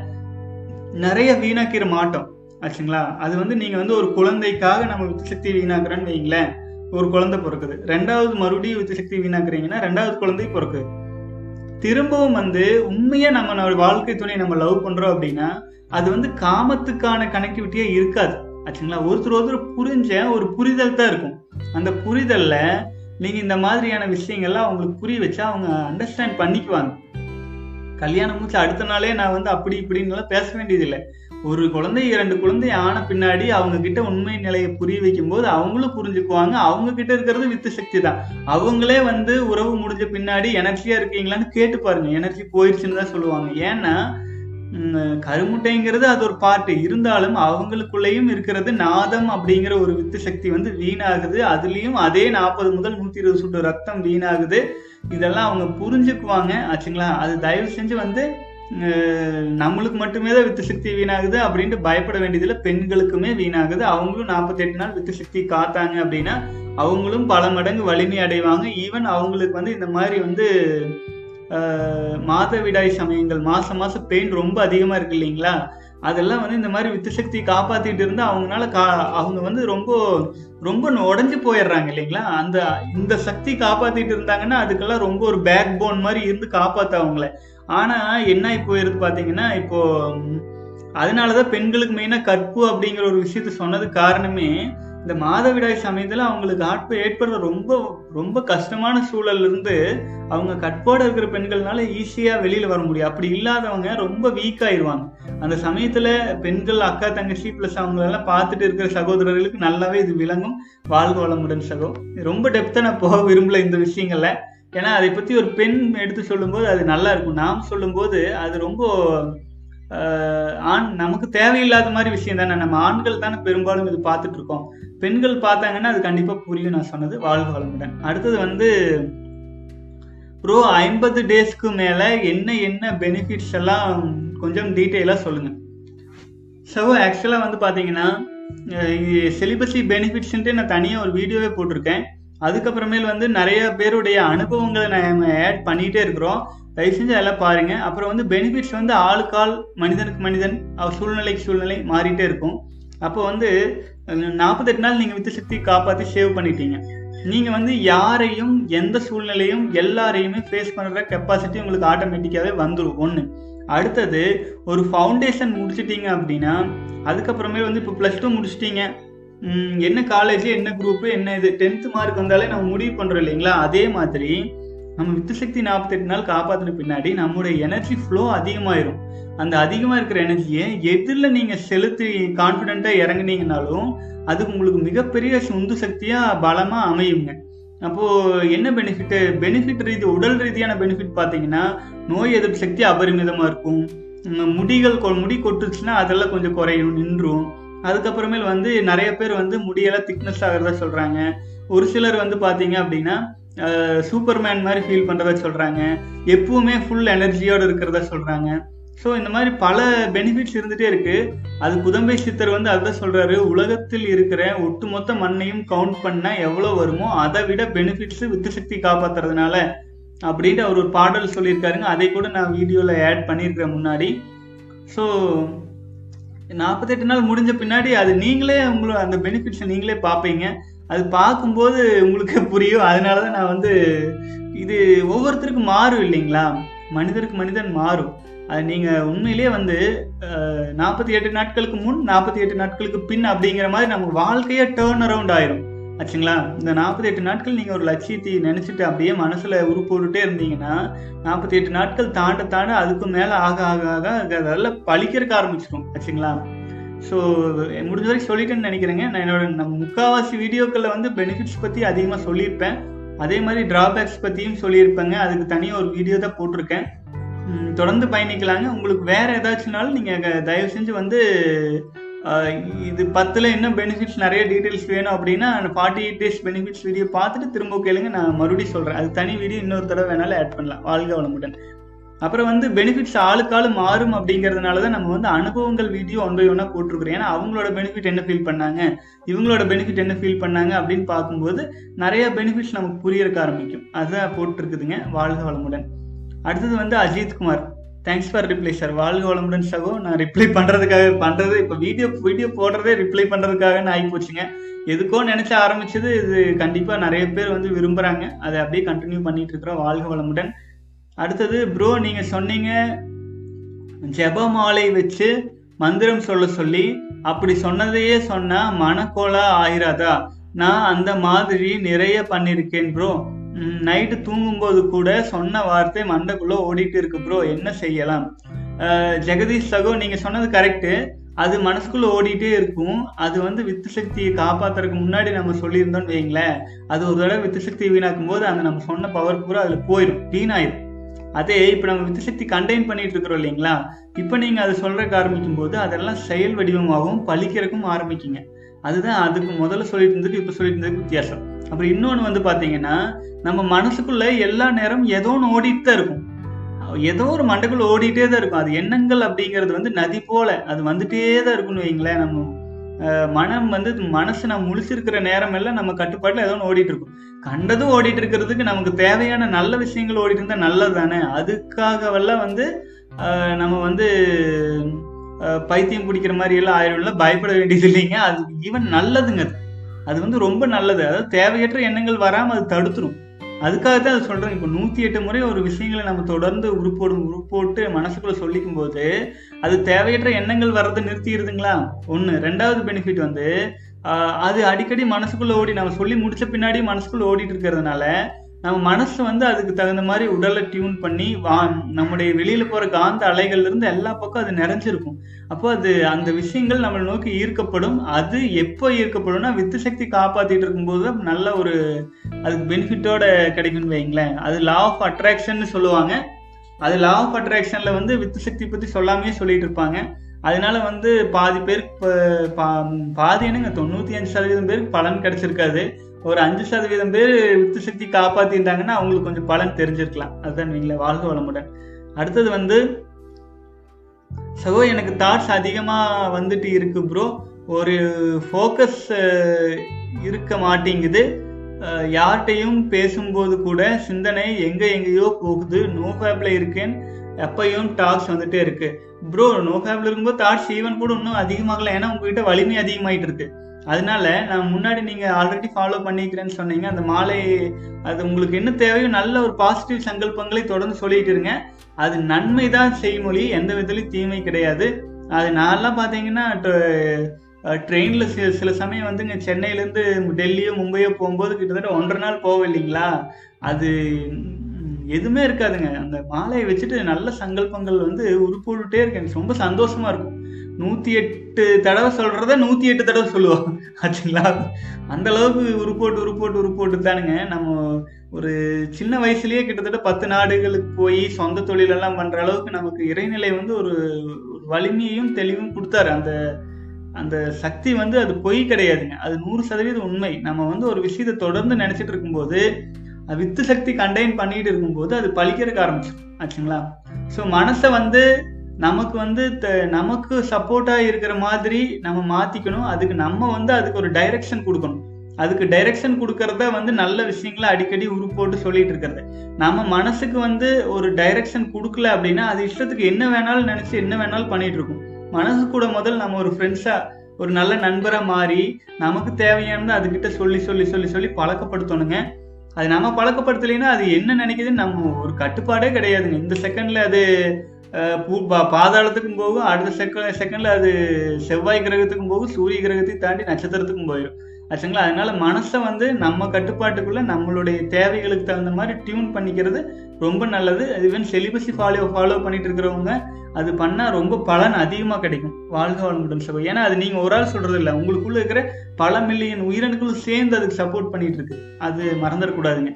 நிறைய வீணாக்கிற மாட்டோம். ஆச்சுங்களா? அது வந்து நீங்கள் வந்து ஒரு குழந்தைக்காக நம்ம வித்து சக்தி வீணாக்குறோன்னு வைங்களேன். ஒரு குழந்தை பிறக்குது. ரெண்டாவது மறுபடியும் வித்து சக்தி வீணாக்குறீங்கன்னா ரெண்டாவது குழந்தை பிறக்குது. திரும்பவும் வந்து உண்மையாக நம்ம நம்ம வாழ்க்கை துணை நம்ம லவ் பண்ணுறோம் அப்படின்னா அது வந்து காமத்துக்கான கனெக்டிவிட்டியே இருக்காது. ஆச்சுங்களா? ஒருத்தர் ஒருத்தர் புரிஞ்ச ஒரு புரிதல் தான் இருக்கும். அந்த புரிதலில் நீங்கள் இந்த மாதிரியான விஷயங்கள்லாம் அவங்களுக்கு புரிய வச்சா அவங்க அண்டர்ஸ்டாண்ட் பண்ணிக்குவாங்க. கல்யாணம் முடிச்சு அடுத்த நாளே நான் வந்து அப்படி இப்படின்னுலாம் பேச வேண்டியதில்லை. ஒரு குழந்தை இரண்டு குழந்தை ஆன பின்னாடி அவங்க கிட்ட உண்மை நிலையை புரிய வைக்கும் போது அவங்களும் புரிஞ்சுக்குவாங்க. அவங்க கிட்ட இருக்கிறது வித்து சக்தி தான். அவங்களே வந்து உறவு முடிஞ்ச பின்னாடி எனர்ஜியா இருக்கீங்களான்னு கேட்டு பாருங்க. எனர்ஜி போயிடுச்சுன்னு தான் சொல்லுவாங்க. ஏன்னா கருமுட்டைங்கிறது அது ஒரு பாட்டு இருந்தாலும் அவங்களுக்குள்ளேயும் இருக்கிறது நாதம் அப்படிங்கிற ஒரு வித்து சக்தி வந்து வீணாகுது. அதுலேயும் அதே நாற்பது முதல் நூற்றி இருபது சுட்டு ரத்தம் வீணாகுது. இதெல்லாம் அவங்க புரிஞ்சுக்குவாங்க. ஆச்சுங்களா? அது தயவு செஞ்சு வந்து நம்மளுக்கு மட்டுமே தான் வித்து சக்தி வீணாகுது அப்படின்ட்டு பயப்பட வேண்டியதில்லை. பெண்களுக்குமே வீணாகுது. அவங்களும் நாற்பத்தெட்டு நாள் வித்து சக்தி காத்தாங்க அப்படின்னா அவங்களும் பல மடங்கு வலிமை அடைவாங்க. ஈவன் அவங்களுக்கு வந்து இந்த மாதிரி வந்து மாதவிடாய் சமயங்கள் மாசம் மாசம் பெயின் ரொம்ப அதிகமா இருக்கு இல்லைங்களா? அதெல்லாம் வந்து இந்த மாதிரி வித்து சக்தி காப்பாத்திட்டு இருந்தா அவங்கனால கா அவங்க வந்து ரொம்ப ரொம்ப உடஞ்சி போயிடுறாங்க இல்லைங்களா? அந்த இந்த சக்தி காப்பாத்திட்டு இருந்தாங்கன்னா அதுக்கெல்லாம் ரொம்ப ஒரு பேக் போன் மாதிரி இருந்து காப்பாற்ற அவங்கள. ஆனா என்ன இப்போ இருக்கு பாத்தீங்கன்னா இப்போ அதனால அதனாலதான் பெண்களுக்கு மெயினா கற்பு அப்படிங்கிற ஒரு விஷயத்த சொன்னது காரணமே இந்த மாதவிடாய் சமயத்துல அவங்களுக்கு ஆட்பு ஏற்படுற ரொம்ப ரொம்ப கஷ்டமான சூழல்ல இருந்து அவங்க கட்போட இருக்கிற பெண்கள்னால ஈஸியா வெளியில வர முடியும். அப்படி இல்லாதவங்க ரொம்ப வீக் ஆயிருவாங்க அந்த சமயத்துல பெண்கள் அக்கா தங்கச்சி பிளஸ் அவங்களெல்லாம் பார்த்துட்டு இருக்கிற சகோதரர்களுக்கு நல்லாவே இது விளங்கும். வாழ்க வளமுடன் சகோ. ரொம்ப டெப்த்தாக நான் போக விரும்பல இந்த விஷயங்கள்ல. ஏன்னா அதை பத்தி ஒரு பெண் எடுத்து சொல்லும்போது அது நல்லா இருக்கும். நாம் சொல்லும்போது அது ரொம்ப ஆண் நமக்கு தேவையில்லாத மாதிரி விஷயம் தானே. நம்ம ஆண்கள் தானே பெரும்பாலும் இது பார்த்துட்டு இருக்கோம். பெண்கள் பார்த்தாங்கன்னா அது கண்டிப்பாக புரியும் நான் சொன்னது. வாழ்க வளமுடன். அடுத்தது வந்து ப்ரோ ஐம்பது டேஸ்க்கு மேலே என்ன என்ன பெனிஃபிட்ஸ் எல்லாம் கொஞ்சம் டீட்டெயிலாக சொல்லுங்கள் ஸோ ஆக்சுவலாக வந்து பார்த்தீங்கன்னா செலிபஸி பெனிஃபிட்ஸ்ன்ட்டு நான் தனியாக ஒரு வீடியோவே போட்டிருக்கேன். அதுக்கப்புறமேல் வந்து நிறைய பேருடைய அனுபவங்களை நம்ம ஆட் பண்ணிகிட்டே இருக்கிறோம். தயவு செஞ்சு அதெல்லாம் பாருங்கள் அப்புறம் வந்து பெனிஃபிட்ஸ் வந்து ஆளுக்கால் மனிதனுக்கு மனிதன் அவர் சூழ்நிலைக்கு சூழ்நிலை மாறிட்டே இருக்கும். அப்போ வந்து நாற்பத்தெட்டு நாள் நீங்கள் வித்து சக்தி காப்பாற்றி சேவ் பண்ணிட்டீங்க. நீங்கள் வந்து யாரையும் எந்த சூழ்நிலையும் எல்லாரையுமே ஃபேஸ் பண்ணுற கெப்பாசிட்டி உங்களுக்கு ஆட்டோமேட்டிக்காகவே வந்துடும் ஒன்று அடுத்தது ஒரு ஃபவுண்டேஷன் முடிச்சிட்டீங்க அப்படின்னா அதுக்கப்புறமே வந்து இப்போ ப்ளஸ் டூ முடிச்சிட்டீங்க. என்ன காலேஜ் என்ன குரூப்பு என்ன இது டென்த்து மார்க் வந்தாலே நம்ம முடிவு பண்ணுறோம் இல்லைங்களா? அதே மாதிரி நம்ம வித்து சக்தி நாற்பத்தெட்டு நாள் காப்பாற்றின பின்னாடி நம்மளுடைய எனர்ஜி ஃப்ளோ அதிகமாயிரும். அந்த அதிகமாக இருக்கிற எனர்ஜியை எதிரில் நீங்கள் செலுத்தி கான்ஃபிடெண்ட்டாக இறங்குனீங்கனாலும் அது உங்களுக்கு மிகப்பெரிய உந்து சக்தியாக பலமாக அமையுங்க. அப்போது என்ன பெனிஃபிட்டு பெனிஃபிட் ரீதி உடல் ரீதியான பெனிஃபிட் பார்த்தீங்கன்னா நோய் எதிர்ப்பு சக்தி அபரிமிதமாக இருக்கும். முடிகள் கொ- முடி கொட்டுச்சுன்னா அதெல்லாம் கொஞ்சம் குறையும் நின்றும். அதுக்கப்புறமேல் வந்து நிறைய பேர் வந்து முடியெல்லாம் திக்னஸ் ஆகிறதா சொல்கிறாங்க ஒரு சிலர் வந்து பார்த்தீங்க அப்படின்னா சூப்பர்மேன் மாதிரி ஃபீல் பண்ணுறதா சொல்கிறாங்க எப்பவுமே ஃபுல் எனர்ஜியோடு இருக்கிறதா சொல்கிறாங்க ஸோ இந்த மாதிரி பல பெனிஃபிட்ஸ் இருந்துகிட்டே இருக்குது அது குதம்பை சித்தர் வந்து அதுதான் சொல்கிறாரு உலகத்தில் இருக்கிற ஒட்டுமொத்த மண்ணையும் கவுண்ட் பண்ணால் எவ்வளோ வருமோ அதை விட பெனிஃபிட்ஸு வித்து சக்தி காப்பாற்றுறதுனால அப்படின்ட்டு அவர் ஒரு பாடல் சொல்லியிருக்காருங்க. அதை கூட நான் வீடியோவில் ஆட் பண்ணியிருக்கிறேன் முன்னாடி. ஸோ நாற்பத்தெட்டு நாள் முடிஞ்ச பின்னாடி அது நீங்களே உங்களை அந்த பெனிஃபிட்ஸை நீங்களே பார்ப்பீங்க. அது பார்க்கும்போது உங்களுக்கு புரியும். அதனால தான் நான் வந்து இது ஒவ்வொருத்தருக்கும் மாறும் இல்லைங்களா? மனிதருக்கு மனிதன் மாறும். அது நீங்கள் உண்மையிலேயே வந்து நாற்பத்தி எட்டு நாட்களுக்கு முன் நாற்பத்தி எட்டு நாட்களுக்கு பின் அப்படிங்கிற மாதிரி நம்ம வாழ்க்கையே டேர்ன் அரவுண்ட் ஆயிரும். ஆச்சுங்களா? இந்த நாற்பத்தி எட்டு நாட்கள் நீங்கள் ஒரு லட்சியத்தை நினச்சிட்டு அப்படியே மனசில் உருப்போட்டுட்டே இருந்தீங்கன்னா நாற்பத்தி எட்டு நாட்கள் தாண்ட தாண்ட அதுக்கு மேலே ஆக ஆக ஆக அதெல்லாம் பழிக்கிறக்க ஆரம்பிச்சிடும் ஆச்சுங்களா? ஸோ முடிஞ்ச வரைக்கும் சொல்லிட்டேன்னு நினைக்கிறேங்க. நான் என்னோட நம்ம முக்காவாசி வீடியோக்களில் வந்து பெனிஃபிட்ஸ் பற்றி அதிகமாக சொல்லியிருப்பேன். அதே மாதிரி ட்ராபேக்ஸ் பற்றியும் சொல்லியிருப்பேங்க. அதுக்கு தனியாக ஒரு வீடியோ தான் போட்டிருக்கேன். தொடர்ந்து பயணிக்கலாங்க. உங்களுக்கு வேற ஏதாச்சும்னாலும் நீங்கள் தயவு செஞ்சு வந்து இது பத்தில் என்ன பெனிஃபிட்ஸ் நிறைய டீட்டெயில்ஸ் வேணும் அப்படின்னா forty eight days benefits video பார்த்துட்டு திரும்ப கேளுங்க. நான் மறுபடியும் சொல்கிறேன் அது தனி வீடியோ இன்னொரு தடவை வேணாலும் ஆட் பண்ணலாம். வாழ்க வளமுடன். அப்புறம் வந்து பெனிஃபிட்ஸ் ஆளுக்கு மாறும் அப்படிங்கிறதுனால தான் நம்ம வந்து அனுபவங்கள் வீடியோ ஒன் பை ஒன்னாக போட்டிருக்கிறோம். ஏன்னா அவங்களோட பெனிஃபிட் என்ன ஃபீல் பண்ணாங்க? இவங்களோட பெனிஃபிட் என்ன ஃபீல் பண்ணாங்க அப்படின்னு பார்க்கும்போது நிறைய பெனிஃபிட்ஸ் நமக்கு புரியறக்க ஆரம்பிக்கும். அதுதான் போட்டிருக்குதுங்க. வாழ்க வளமுடன். அடுத்தது வந்து Ajith Kumar. Thanks for reply sir வாழ்க வளமுடன் சகோ. நான் ரிப்ளை பண்ணுறதுக்காக பண்ணுறது இப்போ வீடியோ வீடியோ போடுறதே ரிப்ளை பண்ணுறதுக்காக ஆகி போச்சுங்க எதுக்கோ நினச்ச ஆரம்பிச்சது இது கண்டிப்பாக நிறைய பேர் வந்து விரும்புகிறாங்க அதை அப்படியே கண்டினியூ பண்ணிகிட்டு இருக்கிறோம். வாழ்க வளமுடன். அடுத்தது ப்ரோ நீங்கள் சொன்னீங்க ஜெபமாலை வச்சு மந்திரம் சொல்ல சொல்லி அப்படி சொன்னதையே சொன்னால் மனக்கோலா ஆயிராதா? நான் அந்த மாதிரி நிறைய பண்ணியிருக்கேன் ப்ரோ நைட்டு தூங்கும்போது கூட சொன்ன வார்த்தை மண்டக்குள்ளே ஓடிட்டு இருக்கு ப்ரோ என்ன செய்யலாம்? ஜெகதீஷ் சகோ நீங்கள் சொன்னது கரெக்டு அது மனசுக்குள்ளே ஓடிட்டே இருக்கும். அது வந்து வித்து சக்தியை காப்பாத்துறதுக்கு முன்னாடி நம்ம சொல்லியிருந்தோம்னு வைங்களேன் அது ஒரு தடவை வித்து சக்தியை வீணாக்கும் போது அந்த நம்ம சொன்ன பவர் பூரா அதில் போயிடும் வீணாயிடும் அதே இப்போ நம்ம வித்து சக்தி கண்டெயின் பண்ணிட்டு இருக்கிறோம் இல்லைங்களா? இப்போ நீங்கள் அதை சொல்றதுக்கு ஆரம்பிக்கும் போது அதெல்லாம் செயல் வடிவமாகவும் பழிக்கிறக்கும் ஆரம்பிக்குங்க. அதுதான் அதுக்கு முதல்ல சொல்லிட்டு இருந்ததுக்கு இப்போ சொல்லிட்டு இருந்ததுக்கு வித்தியாசம். அப்புறம் இன்னொன்று வந்து பார்த்தீங்கன்னா நம்ம மனசுக்குள்ளே எல்லா நேரம் ஏதோ ஒன்று ஓடிட்டு தான் இருக்கும். ஏதோ ஒரு மண்டைக்குள்ள ஓடிட்டே தான் இருக்கும். அது எண்ணங்கள் அப்படிங்கிறது வந்து நதி போல அது வந்துட்டே தான் இருக்கும்னு வைங்களேன் நம்ம. மனம் வந்து மனசு நம்ம முழிச்சிருக்கிற நேரம் எல்லாம் நம்ம கட்டுப்பாட்டில் ஏதோ ஒன்று ஓடிட்டு இருக்கும். கண்டதும் ஓடிட்டு இருக்கிறதுக்கு நமக்கு தேவையான நல்ல விஷயங்கள் ஓடிட்டு இருந்தால் நல்லது தானே அதுக்காகவெல்லாம் வந்து நம்ம வந்து பைத்தியம் பிடிக்கிற மாதிரி எல்லாம் ஆயிடும்ல பயப்பட வேண்டியது இல்லைங்க. அது ஈவன் நல்லதுங்க அது. அது வந்து ரொம்ப நல்லது. அதாவது தேவையற்ற எண்ணங்கள் வராமல் அது தடுத்துரும். அதுக்காக தான் அது சொல்கிறேன் இப்போ நூற்றி எட்டு முறை ஒரு விஷயங்களை நம்ம தொடர்ந்து உருப்போடு உருப்போட்டு மனசுக்குள்ளே சொல்லிக்கும் போது அது தேவையற்ற எண்ணங்கள் வர்றதை நிறுத்திடுதுங்களா? ஒன்று ரெண்டாவது பெனிஃபிட் வந்து அது அடிக்கடி மனசுக்குள்ளே ஓடி நம்ம சொல்லி முடித்த பின்னாடி மனசுக்குள்ளே ஓடிட்டு இருக்கிறதுனால நம்ம மனசு வந்து அதுக்கு தகுந்த மாதிரி உடலை டியூன் பண்ணி வா நம்முடைய வெளியில போற காந்த அலைகள்ல இருந்து எல்லா பக்கம் அது நிறைஞ்சிருக்கும். அப்போ அது அந்த விஷயங்கள் நம்மளை நோக்கி ஈர்க்கப்படும். அது எப்போ ஈர்க்கப்படும்னா வித்து சக்தி காப்பாத்திட்டு இருக்கும்போது நல்ல ஒரு அதுக்கு பெனிஃபிட்டோட கிடைக்கும்னு வைங்களேன் அது லா ஆஃப் அட்ராக்ஷன் சொல்லுவாங்க. அது லா ஆஃப் அட்ராக்ஷன்ல வந்து வித்து சக்தி பத்தி சொல்லாமே சொல்லிட்டு இருப்பாங்க. அதனால வந்து பாதி பேருக்கு பா- பாதி என்னங்க தொண்ணூத்தி அஞ்சு சதவீதம் பேருக்கு பலன் கிடைச்சிருக்காது. ஒரு அஞ்சு சதவீதம் பேர் வித்து சக்தி காப்பாத்திட்டாங்கன்னா அவங்களுக்கு கொஞ்சம் பலன் தெரிஞ்சிருக்கலாம். அதுதான் நீங்களே வாழ்க வளமுடன். அடுத்தது வந்து சகோ எனக்கு தாட்ஸ் அதிகமாக வந்துட்டு இருக்கு ப்ரோ ஒரு ஃபோக்கஸ் இருக்க மாட்டேங்குது. யார்கிட்டையும் பேசும்போது கூட சிந்தனை எங்கே எங்கேயோ போகுது. நோ ஃபேப்ல இருக்கேன். எப்பயும் டாக்ஸ் வந்துட்டே இருக்கு. ப்ரோ நோ ஃபேப்ல இருக்கும்போது தாட்ஸ் ஈவன் கூட இன்னும் அதிகமாகல. ஏன்னா உங்ககிட்ட வலிமை அதிகமாயிட்டு இருக்கு. அதனால நான் முன்னாடி நீங்க ஆல்ரெடி ஃபாலோ பண்ணிக்கிறேன்னு சொன்னீங்க. அந்த மாலை அது உங்களுக்கு என்ன தேவையோ நல்ல ஒரு பாசிட்டிவ் சங்கல்பங்களை தொடர்ந்து சொல்லிட்டு இருங்க. அது நன்மை தான் செய்மொழி எந்த விதத்துலையும் தீமை கிடையாது. அது நான்லாம் பார்த்தீங்கன்னா ட்ரெயினில் சில சில சமயம் வந்துங்க சென்னையிலேருந்து டெல்லியோ மும்பையோ போகும்போது கிட்டத்தட்ட ஒன்றரை நாள் போக இல்லைங்களா? அது எதுவுமே இருக்காதுங்க. அந்த மாலையை வச்சுட்டு நல்ல சங்கல்பங்கள் வந்து உருப்போட்டுட்டே இருக்கேன். எனக்கு ரொம்ப சந்தோஷமா இருக்கும். நூற்றி எட்டு தடவை சொல்கிறத நூற்றி எட்டு தடவை சொல்லுவோம். ஆச்சுங்களா? அந்த அளவுக்கு உருப்போட்டு உருப்போட்டு உருப்போட்டு தானுங்க. நம்ம ஒரு சின்ன வயசுலயே கிட்டத்தட்ட பத்து நாடுகளுக்கு போய் சொந்த தொழிலெல்லாம் பண்ற அளவுக்கு நமக்கு இறைநிலை வந்து ஒரு வலிமையும் தெளிவும் கொடுத்தாரு. அந்த அந்த சக்தி வந்து அது பொய் கிடையாதுங்க. அது நூறு சதவீதம் உண்மை. நம்ம வந்து ஒரு விஷயத்தை தொடர்ந்து நினைச்சிட்டு இருக்கும்போது அது வித்து சக்தி கண்டெயின் பண்ணிட்டு இருக்கும்போது அது பழிக்கிறதுக்கு ஆரம்பிச்சிடும் ஆச்சுங்களா? ஸோ மனசை வந்து நமக்கு வந்து த- நமக்கு சப்போர்ட்டாக இருக்கிற மாதிரி நம்ம மாற்றிக்கணும் அதுக்கு நம்ம வந்து அதுக்கு ஒரு டைரக்ஷன் கொடுக்கணும். அதுக்கு டைரக்ஷன் கொடுக்கறத வந்து நல்ல விஷயங்களை அடிக்கடி உருப்போட்டு சொல்லிட்டு இருக்கிறது. நம்ம மனசுக்கு வந்து ஒரு டைரக்ஷன் கொடுக்கல அப்படின்னா அது இஷ்டத்துக்கு என்ன வேணாலும் நினச்சி என்ன வேணாலும் பண்ணிட்டு இருக்கும். மனசு கூட முதல் நம்ம ஒரு ஃப்ரெண்ட்ஸாக ஒரு நல்ல நண்பராக மாறி நமக்கு தேவையானதை அதுக்கிட்ட சொல்லி சொல்லி சொல்லி சொல்லி பழக்கப்படுத்தணுங்க. அது நம்ம பழக்கப்படுத்தலைன்னா அது என்ன நினைக்குதுன்னு நம்ம ஒரு கட்டுப்பாடே கிடையாதுங்க. இந்த செகண்டில் அது பூ- பா- பாதாளத்துக்கும் போகும் அடுத்த செகண்ட் செகண்ட்ல அது செவ்வாய் கிரகத்துக்கும் போகும் சூரிய கிரகத்தையும் தாண்டி நட்சத்திரத்துக்கும் போயிடும் ஆச்சுங்களா? அதனால மனசை வந்து நம்ம கட்டுப்பாட்டுக்குள்ள நம்மளுடைய தேவைகளுக்கு தகுந்த மாதிரி டியூன் பண்ணிக்கிறது ரொம்ப நல்லது. ஈவன் செலிபஸி ஃபாலோ ஃபாலோ பண்ணிட்டு இருக்கிறவங்க அது பண்ணால் ரொம்ப பலன் அதிகமாக கிடைக்கும். வாழ்க வளமுடன் சபை ஏன்னா அது நீங்கள் ஒரு ஆள் சொல்கிறது இல்லை. உங்களுக்குள்ளே இருக்கிற பல மில்லியன் உயிரணுக்களும் சேர்ந்து அதுக்கு சப்போர்ட் பண்ணிட்டு இருக்கு. அது மறந்துடக்கூடாதுங்க.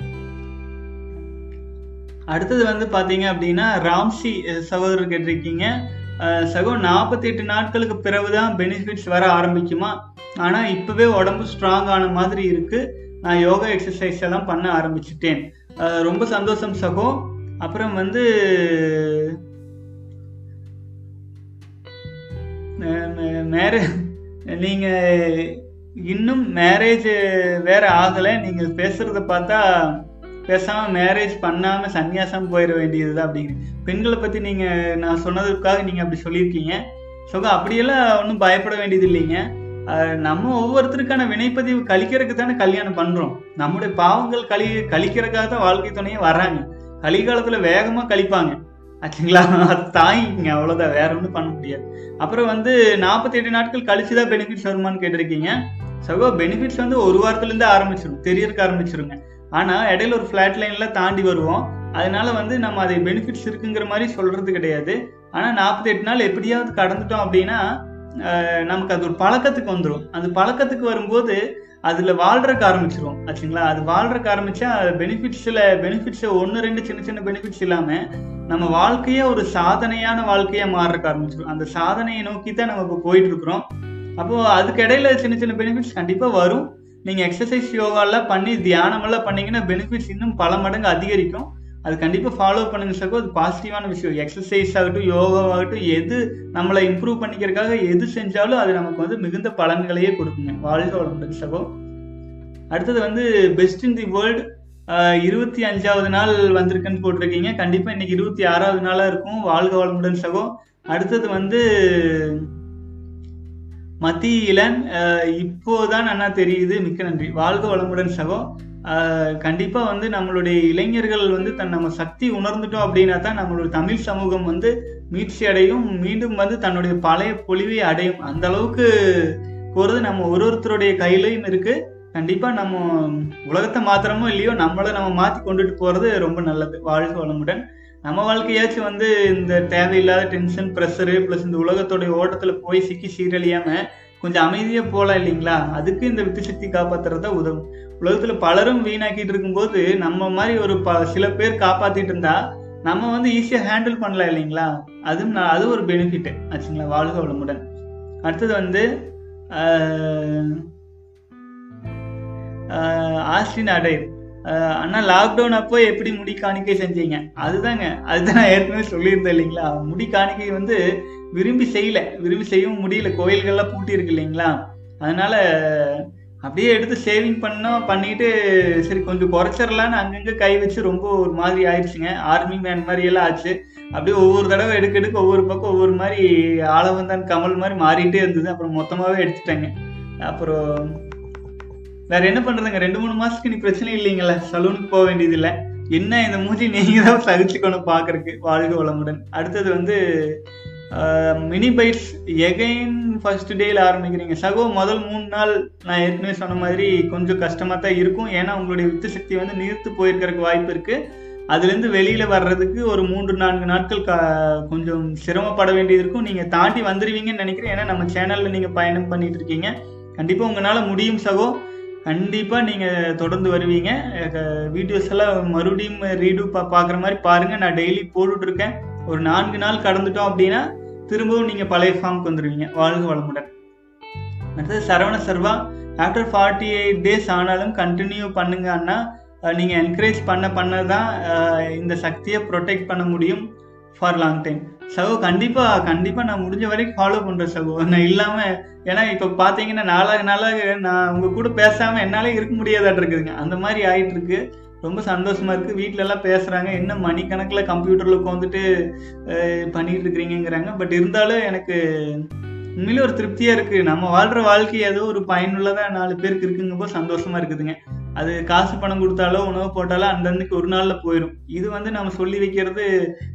அடுத்தது வந்து பார்த்தீங்க அப்படின்னா ராம்சி சகோதரர் கேட்டிருக்கீங்க. சகோ நாற்பத்தி எட்டு நாட்களுக்கு பிறகுதான் பெனிஃபிட்ஸ் வர ஆரம்பிக்குமா? ஆனால் இப்போவே உடம்பு ஸ்ட்ராங் ஆன மாதிரி இருக்குது நான் யோகா எக்ஸசைஸ் எல்லாம் பண்ண ஆரம்பிச்சிட்டேன். ரொம்ப சந்தோஷம் சகோ. அப்புறம் வந்து மேரே நீங்கள் இன்னும் மேரேஜ் வேற ஆகலை. நீங்கள் பேசுகிறத பார்த்தா பேசாமல் மேரேஜ் பண்ணாமல் சன்னியாசம் போயிட வேண்டியதுதான் அப்படிங்கிறீங்க. பெண்களை பற்றி நீங்கள் நான் சொன்னதுக்காக நீங்கள் அப்படி சொல்லியிருக்கீங்க. சகோ அப்படியெல்லாம் ஒன்றும் பயப்பட வேண்டியது இல்லைங்க. நம்ம ஒவ்வொருத்தருக்கான வினைப்பதிவு கழிக்கிறதுக்கு தானே கல்யாணம் பண்ணுறோம் நம்முடைய பாவங்கள் கழி கழிக்கிறதுக்காக தான் வாழ்க்கை துணையே வர்றாங்க. கலிகாலத்தில் வேகமாக கழிப்பாங்க. ஆச்சுங்களா? அது தாங்கிங்க அவ்வளோதான் வேற ஒன்றும் பண்ண முடியாது. அப்புறம் வந்து நாற்பத்தி எட்டு நாட்கள் கழிச்சுதான் பெனிஃபிட்ஸ் வருமான்னு கேட்டிருக்கீங்க. சகோ பெனிஃபிட்ஸ் வந்து ஒரு வாரத்துலேருந்து ஆரம்பிச்சிடும் தெரியறதுக்கு ஆரம்பிச்சிருங்க. ஆனா இடையில ஒரு ஃப்ளாட் லைன்ல தாண்டி வருவோம். அதனால வந்து நம்ம அதை பெனிஃபிட்ஸ் இருக்குங்கிற மாதிரி சொல்றது கிடையாது. ஆனா நாற்பத்தி எட்டு நாள் எப்படியாவது கடந்துட்டோம் அப்படின்னா நமக்கு அது ஒரு பழக்கத்துக்கு வந்துடும் அந்த பழக்கத்துக்கு வரும்போது அதுல வாழ்றதுக்கு ஆரம்பிச்சிரும் ஆச்சுங்களா? அது வாழ்றதுக்கு ஆரம்பிச்சா பெனிஃபிட்ஸ்ல பெனிஃபிட்ஸை ஒன்று ரெண்டு சின்ன சின்ன பெனிஃபிட்ஸ் இல்லாம நம்ம வாழ்க்கையே ஒரு சாதனையான வாழ்க்கையாக மாறுறக்கு ஆரம்பிச்சிடும் அந்த சாதனையை நோக்கி தான் நம்ம இப்போ போயிட்டு இருக்கிறோம். அப்போ அதுக்கு இடையில சின்ன சின்ன பெனிஃபிட்ஸ் கண்டிப்பாக வரும். நீங்கள் எக்ஸசைஸ் யோகாலாம் பண்ணி தியானமெல்லாம் பண்ணீங்கன்னா பெனிஃபிட்ஸ் இன்னும் பல மடங்கு அதிகரிக்கும். அது கண்டிப்பாக ஃபாலோ பண்ணுங்க சகோ. அது பாசிட்டிவான விஷயம். எக்ஸசைஸ் ஆகட்டும் யோகாவாகட்டும் எது நம்மளை இம்ப்ரூவ் பண்ணிக்கிறதுக்காக எது செஞ்சாலும் அது நமக்கு வந்து மிகுந்த பலன்களையே கொடுக்குங்க. வாழ்க வளமுடன் சகோ. அடுத்தது வந்து பெஸ்ட் இன் தி வேர்ல்டு இருபத்தி அஞ்சாவது நாள் வந்திருக்குன்னு போட்டிருக்கீங்க. கண்டிப்பாக இன்னைக்கு இருபத்தி ஆறாவது நாளாக இருக்கும். வாழ்க வளமுடன் சகோ. அடுத்தது வந்து மத்தியிலன் இப்போதான் அண்ணா தெரியுது. மிக்க நன்றி. வாழ்க வளமுடன் சகோ. கண்டிப்பாக வந்து நம்மளுடைய இளைஞர்கள் வந்து தன் நம்ம சக்தி உணர்ந்துட்டோம் அப்படின்னா தான் நம்மளுடைய தமிழ் சமூகம் வந்து மீட்சி அடையும். மீண்டும் வந்து தன்னுடைய பழைய பொலிவை அடையும். அந்த அளவுக்கு போகிறது நம்ம ஒரு ஒருத்தருடைய கையிலையும் இருக்குது கண்டிப்பாக நம்ம உலகத்தை மாத்திரமோ இல்லையோ நம்மளை நம்ம மாற்றி கொண்டுட்டு போகிறது ரொம்ப நல்லது. வாழ்க வளமுடன். நம்ம வாழ்க்கையாச்சும் வந்து இந்த தேவையில்லாத டென்ஷன் ப்ரெஷரு ப்ளஸ் இந்த உலகத்தோடைய ஓட்டத்தில் போய் சிக்கி சீரழியாம கொஞ்சம் அமைதியாக போகலாம் இல்லைங்களா? அதுக்கு இந்த வித்து சக்தி தான் உதவும். உலகத்தில் பலரும் வீணாக்கிட்டு இருக்கும்போது நம்ம மாதிரி ஒரு ப சில பேர் காப்பாற்றிட்டு இருந்தா நம்ம வந்து ஈஸியாக ஹேண்டில் பண்ணலாம் இல்லைங்களா? அதுவும் நான் அது ஒரு பெனிஃபிட்டு ஆச்சுங்களா? வாழ்க வளமுடன். அடுத்தது வந்து ஆஸ்டின் அடையர் ஆனால் லாக்டவுன் அப்போ எப்படி முடி காணிக்கை செஞ்சீங்க? அதுதாங்க. அதுதான் நான் ஏற்கனவே சொல்லியிருந்தேன் இல்லைங்களா? முடி காணிக்கை வந்து விரும்பி செய்யல. விரும்பி செய்யவும் முடியல. கோயில்கள்லாம் பூட்டி இருக்கு இல்லைங்களா? அதனால அப்படியே எடுத்து சேவிங் பண்ணோம். பண்ணிட்டு சரி கொஞ்சம் குறைச்சிடலான்னு அங்கங்கே கை வச்சு ரொம்ப ஒரு மாதிரி ஆயிடுச்சுங்க. ஆர்மி மேன் மாதிரி எல்லாம் ஆச்சு. அப்படியே ஒவ்வொரு தடவை எடுக்க எடுக்க ஒவ்வொரு பக்கம் ஒவ்வொரு மாதிரி ஆளவந்தான் கமல் மாதிரி மாறிட்டே இருந்தது. அப்புறம் மொத்தமாகவே எடுத்துட்டேங்க. அப்புறம் வேற என்ன பண்றதுங்க? ரெண்டு மூணு மாசத்துக்கு நீ பிரச்சனை இல்லைங்களா. சலூனுக்கு போக வேண்டியது இல்லை என்ன இந்த மூஞ்சி நீங்க தான் சகிச்சுக்கணும் பாக்குறதுக்கு வாழ்க வளமுடன். அடுத்தது வந்து மினி பைட்ஸ் எகைன் ஃபர்ஸ்ட் டேல ஆரம்பிக்கிறீங்க. சகோ முதல் மூணு நாள் நான் ஏற்கனவே சொன்ன மாதிரி கொஞ்சம் கஷ்டமா தான் இருக்கும். ஏன்னா உங்களுடைய வித்து சக்தி வந்து நீர்த்து போயிருக்கிறதுக்கு வாய்ப்பு இருக்கு. அதுலேருந்து வெளியில வர்றதுக்கு ஒரு மூன்று நான்கு நாட்கள் கா கொஞ்சம் சிரமப்பட வேண்டியது இருக்கும். நீங்க தாண்டி வந்துடுவீங்கன்னு நினைக்கிறேன். ஏன்னா நம்ம சேனல்ல நீங்க பயணம் பண்ணிட்டு இருக்கீங்க. கண்டிப்பா உங்களால முடியும் சகோ. கண்டிப்பாக நீங்கள் தொடர்ந்து வருவீங்க. வீடியோஸ் எல்லாம் மறுபடியும் ரீடு பா பார்க்குற மாதிரி பாருங்கள் நான் டெய்லி போட்டுட்ருக்கேன். ஒரு நான்கு நாள் கடந்துட்டோம் அப்படின்னா திரும்பவும் நீங்கள் பழைய ஃபார்முக்கு வந்துடுவீங்க வாழ்க வளமுடன். அடுத்தது Saravana Sarva after forty eight days ஆனாலும் கண்டினியூ பண்ணுங்க அண்ணா. நீங்கள் என்கரேஜ் பண்ண பண்ண தான் இந்த சக்தியை ப்ரொடெக்ட் பண்ண முடியும். ஃபார் லாங் டைம் சகோ கண்டிப்பாக கண்டிப்பாக நான் முடிஞ்ச வரைக்கும் ஃபாலோ பண்ணுறேன் சகோ. நான் இல்லாமல் ஏன்னா இப்போ பார்த்தீங்கன்னா நாளாக நாளாக நான் உங்கள் கூட பேசாமல் என்னாலே இருக்க முடியாதாட்டு இருக்குதுங்க. அந்த மாதிரி ஆகிட்டு இருக்கு ரொம்ப சந்தோஷமாக இருக்குது வீட்டிலலாம் பேசுகிறாங்க என்ன மணிக்கணக்கில் கம்ப்யூட்டரில் உட்காந்துட்டு பண்ணிகிட்டு இருக்கிறீங்கிறாங்க பட் இருந்தாலும் எனக்கு உண்மையிலே ஒரு திருப்தியாக இருக்குது நம்ம வாழ்கிற வாழ்க்கை ஏதோ ஒரு பயனுள்ளதாக நாலு பேருக்கு இருக்குங்கப்போ சந்தோஷமாக இருக்குதுங்க. அது காசு பணம் கொடுத்தாலோ உணவு போட்டாலோ அந்தன்னைக்கு ஒரு நாளில் போயிடும் இது வந்து நம்ம சொல்லி வைக்கிறது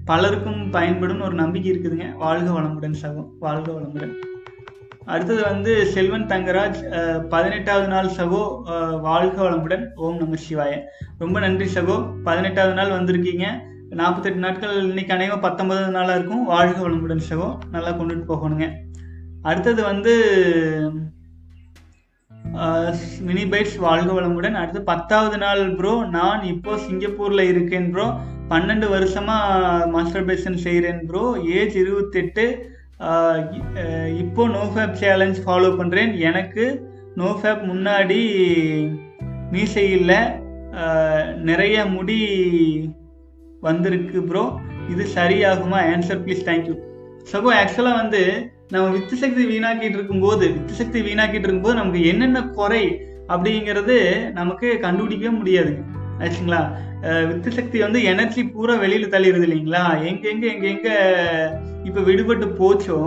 பலருக்கும் பயன்படும் ஒரு நம்பிக்கை இருக்குதுங்க. வாழ்க வளமுடன் சகோ வாழ்க வளமுடன். அடுத்தது வந்து செல்வன் தங்கராஜ் பதினெட்டாவது நாள் சகோ வாழ்க வளமுடன். ஓம் நம சிவாய. ரொம்ப நன்றி சகோ. பதினெட்டாவது நாள் வந்திருக்கீங்க. நாற்பத்தெட்டு நாட்கள் இன்னைக்கு அநேகம் பத்தொன்பதாவது நாளாக இருக்கும். வாழ்க வளமுடன் சகோ. நல்லா கொண்டுட்டு போகணுங்க. அடுத்தது வந்து மினி பைட்ஸ் வாழ்க வளமுடன். அடுத்து பத்தாவது நாள் ப்ரோ நான் இப்போ சிங்கப்பூர்ல இருக்கேன் ப்ரோ பன்னெண்டு வருஷமா மாஸ்டர்பேஷன் செய்கிறேன் ப்ரோ ஏஜ் இருபத்தெட்டு. இப்போ நோஃபேப் சேலஞ்ச் ஃபாலோ பண்ணுறேன் எனக்கு நோஃபேப் முன்னாடி மீசை இல்லை. நிறைய முடி வந்திருக்கு ப்ரோ இது சரியாகுமா? ஆன்சர் ப்ளீஸ் தேங்க்யூ சகோ ஆக்சுவலாக வந்து நம்ம வித்து சக்தி வீணாக்கிட்டு இருக்கும்போது வித்து சக்தி வீணாக்கிட்டு இருக்கும்போது நமக்கு என்னென்ன குறை அப்படிங்கிறது நமக்கு கண்டுபிடிக்கவே முடியாதுங்க. ஆச்சுங்களா? வித்து சக்தி வந்து எனர்ஜி பூரா வெளியில் தள்ளிடுது இல்லைங்களா? எங்கெங்க எங்கெங்க இப்போ விடுபட்டு போச்சோ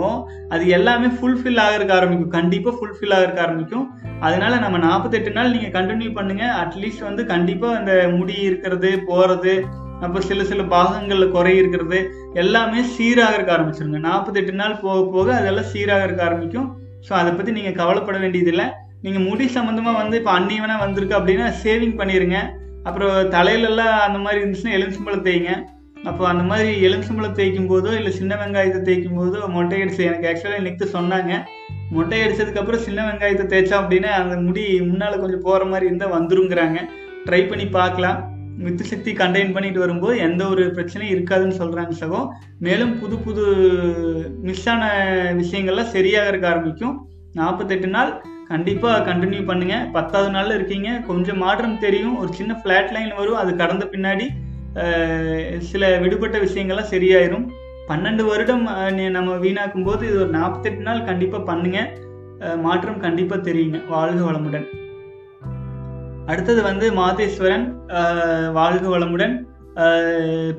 அது எல்லாமே ஃபுல்ஃபில் ஆகிறதுக்கு ஆரம்பிக்கும். கண்டிப்பாக ஃபுல்ஃபில் ஆகிறதுக்கு ஆரம்பிக்கும். அதனால நம்ம நாற்பத்தெட்டு நாள் நீங்கள் கண்டினியூ பண்ணுங்கள் அட்லீஸ்ட் வந்து கண்டிப்பாக அந்த முடி இருக்கிறது போகிறது அப்போ சில சில பாகங்களில் குறை இருக்கிறது எல்லாமே சீராகிறதுக்கு ஆரம்பிச்சிருங்க. நாற்பத்தெட்டு நாள் போக போக அதெல்லாம் சீராகிறதுக்கு ஆரம்பிக்கும். ஸோ அதை பற்றி நீங்கள் கவலைப்பட வேண்டியதில்லை. நீங்கள் முடி சம்மந்தமாக வந்து இப்போ அன்னியவனாக வந்திருக்கு அப்படின்னா சேவிங் பண்ணிடுங்க அப்புறம் தலையிலெல்லாம் அந்த மாதிரி இருந்துச்சுன்னா எலுமிச்சம்பழம் தேய்ங்க. அப்போ அந்த மாதிரி எலுமிச்சம்பழம் தேய்க்கும் போதோ இல்லை சின்ன வெங்காயத்தை தேய்க்கும் போதோ மொட்டை அடிச்சு எனக்கு ஆக்சுவலாக இன்னைக்கு சொன்னாங்க. மொட்டை அடித்ததுக்கப்புறம் சின்ன வெங்காயத்தை தேய்ச்சோம் அப்படின்னா அந்த முடி முன்னால் கொஞ்சம் போகிற மாதிரி இருந்தால் வந்துருங்கிறாங்க. ட்ரை பண்ணி பார்க்கலாம். மித்து சக்தி கண்டெயின் பண்ணிட்டு வரும்போது எந்த ஒரு பிரச்சனையும் இருக்காதுன்னு சொல்றாங்க சகோ மேலும் புது புது மிஸ் ஆன விஷயங்கள்லாம் சரியாகிறதுக்கு ஆரம்பிக்கும். நாற்பத்தெட்டு நாள் கண்டிப்பா கண்டினியூ பண்ணுங்க. பத்தாவது நாள்ல இருக்கீங்க. கொஞ்சம் மாற்றம் தெரியும். ஒரு சின்ன ஃப்ளாட் லைன் வரும். அது கடந்த பின்னாடி சில விடுபட்ட விஷயங்கள்லாம் சரியாயிரும். பன்னெண்டு வருடம் நீ- நம்ம வீணாக்கும் போது இது ஒரு நாற்பத்தெட்டு நாள் கண்டிப்பா பண்ணுங்க. மாற்றம் கண்டிப்பா தெரியுங்க. வாழ்க வளமுடன். அடுத்தது வந்து மாதேஸ்வரன் வாழ்க வளமுடன்.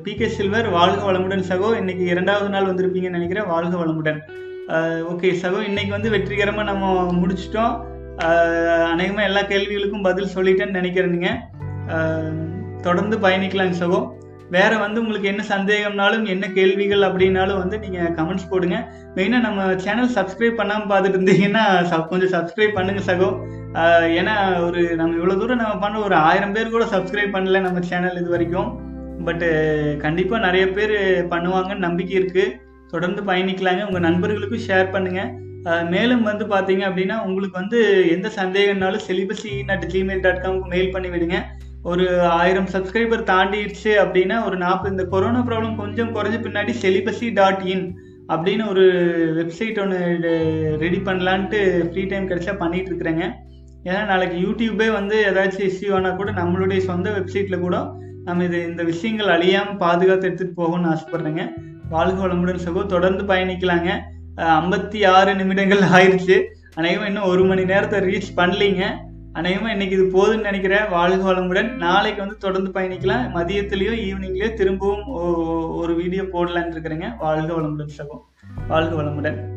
பி கே சில்வர் வாழ்க வளமுடன் சகோ. இன்னைக்கு இரண்டாவது நாள் வந்திருப்பீங்கன்னு நினைக்கிறேன் வாழ்க வளமுடன். ஓகே சகோ இன்னைக்கு வந்து வெற்றிகரமாக நம்ம முடிச்சிட்டோம். அநேகமாக எல்லா கேள்விகளுக்கும் பதில் சொல்லிட்டேன்னு நினைக்கிறேனுங்க தொடர்ந்து பயணிக்கலாங்க சகோ. வேற வந்து உங்களுக்கு என்ன சந்தேகம்னாலும் என்ன கேள்விகள் அப்படின்னாலும் வந்து நீங்க கமெண்ட்ஸ் போடுங்க. மெயினாக நம்ம சேனல் சப்ஸ்கிரைப் பண்ணாமல் பார்த்துட்டு இருந்தீங்கன்னா கொஞ்சம் சப்ஸ்கிரைப் பண்ணுங்க சகோ. ஏன்னா ஒரு நம்ம இவ்வளோ தூரம் நம்ம பண்ண ஒரு ஆயிரம் பேர் கூட சப்ஸ்கிரைப் பண்ணல நம்ம சேனல் இது வரைக்கும். பட்டு கண்டிப்பாக நிறைய பேர் பண்ணுவாங்கன்னு நம்பிக்கை இருக்குது தொடர்ந்து பயணிக்கலாங்க. உங்கள் நண்பர்களுக்கும் ஷேர் பண்ணுங்கள் மேலும் வந்து பார்த்தீங்க அப்படின்னா உங்களுக்கு வந்து எந்த சந்தேகம்னாலும் செலிபஸி அட் ஜிமெயில் டாட் காம்க்கு மெயில் பண்ணி விடுங்க. ஒரு ஆயிரம் சப்ஸ்கிரைபர் தாண்டிடுச்சு அப்படின்னா ஒரு நாற்பது இந்த கொரோனா ப்ராப்ளம் கொஞ்சம் குறைஞ்ச பின்னாடி செலிபசி டாட் இன் அப்படின்னு ஒரு வெப்சைட் ஒன்று ரெடி பண்ணலான்ட்டு ஃப்ரீ டைம் கிடைச்சா பண்ணிகிட்ருக்குறேங்க இருக்கிறேங்க. ஏன்னா நாளைக்கு யூடியூபே வந்து ஏதாச்சும் இஷ்யூ ஆனால் கூட நம்மளுடைய சொந்த வெப்சைட்டில் கூட நம்ம இது இந்த விஷயங்கள் அழியாமல் பாதுகாத்து எடுத்துகிட்டு போகணும்னு ஆசைப்பட்றேங்க. வாழ்க வளமுடன் சகோ. தொடர்ந்து பயணிக்கலாங்க. ஐம்பத்தி ஆறு நிமிடங்கள் ஆயிடுச்சு. அநேகமாக இன்னும் ஒரு மணி நேரத்தை ரீச் பண்ணலீங்க. அநேகமாக இன்னைக்கு இது போதும்னு நினைக்கிறேன். வாழ்க வளமுடன். நாளைக்கு வந்து தொடர்ந்து பயணிக்கலாம். மதியத்துலேயோ ஈவினிங்லேயோ திரும்பவும் ஒரு வீடியோ போடலான்னு இருக்கிறேங்க. வாழ்க வளமுடன் சகோ. வாழ்க வளமுடன்.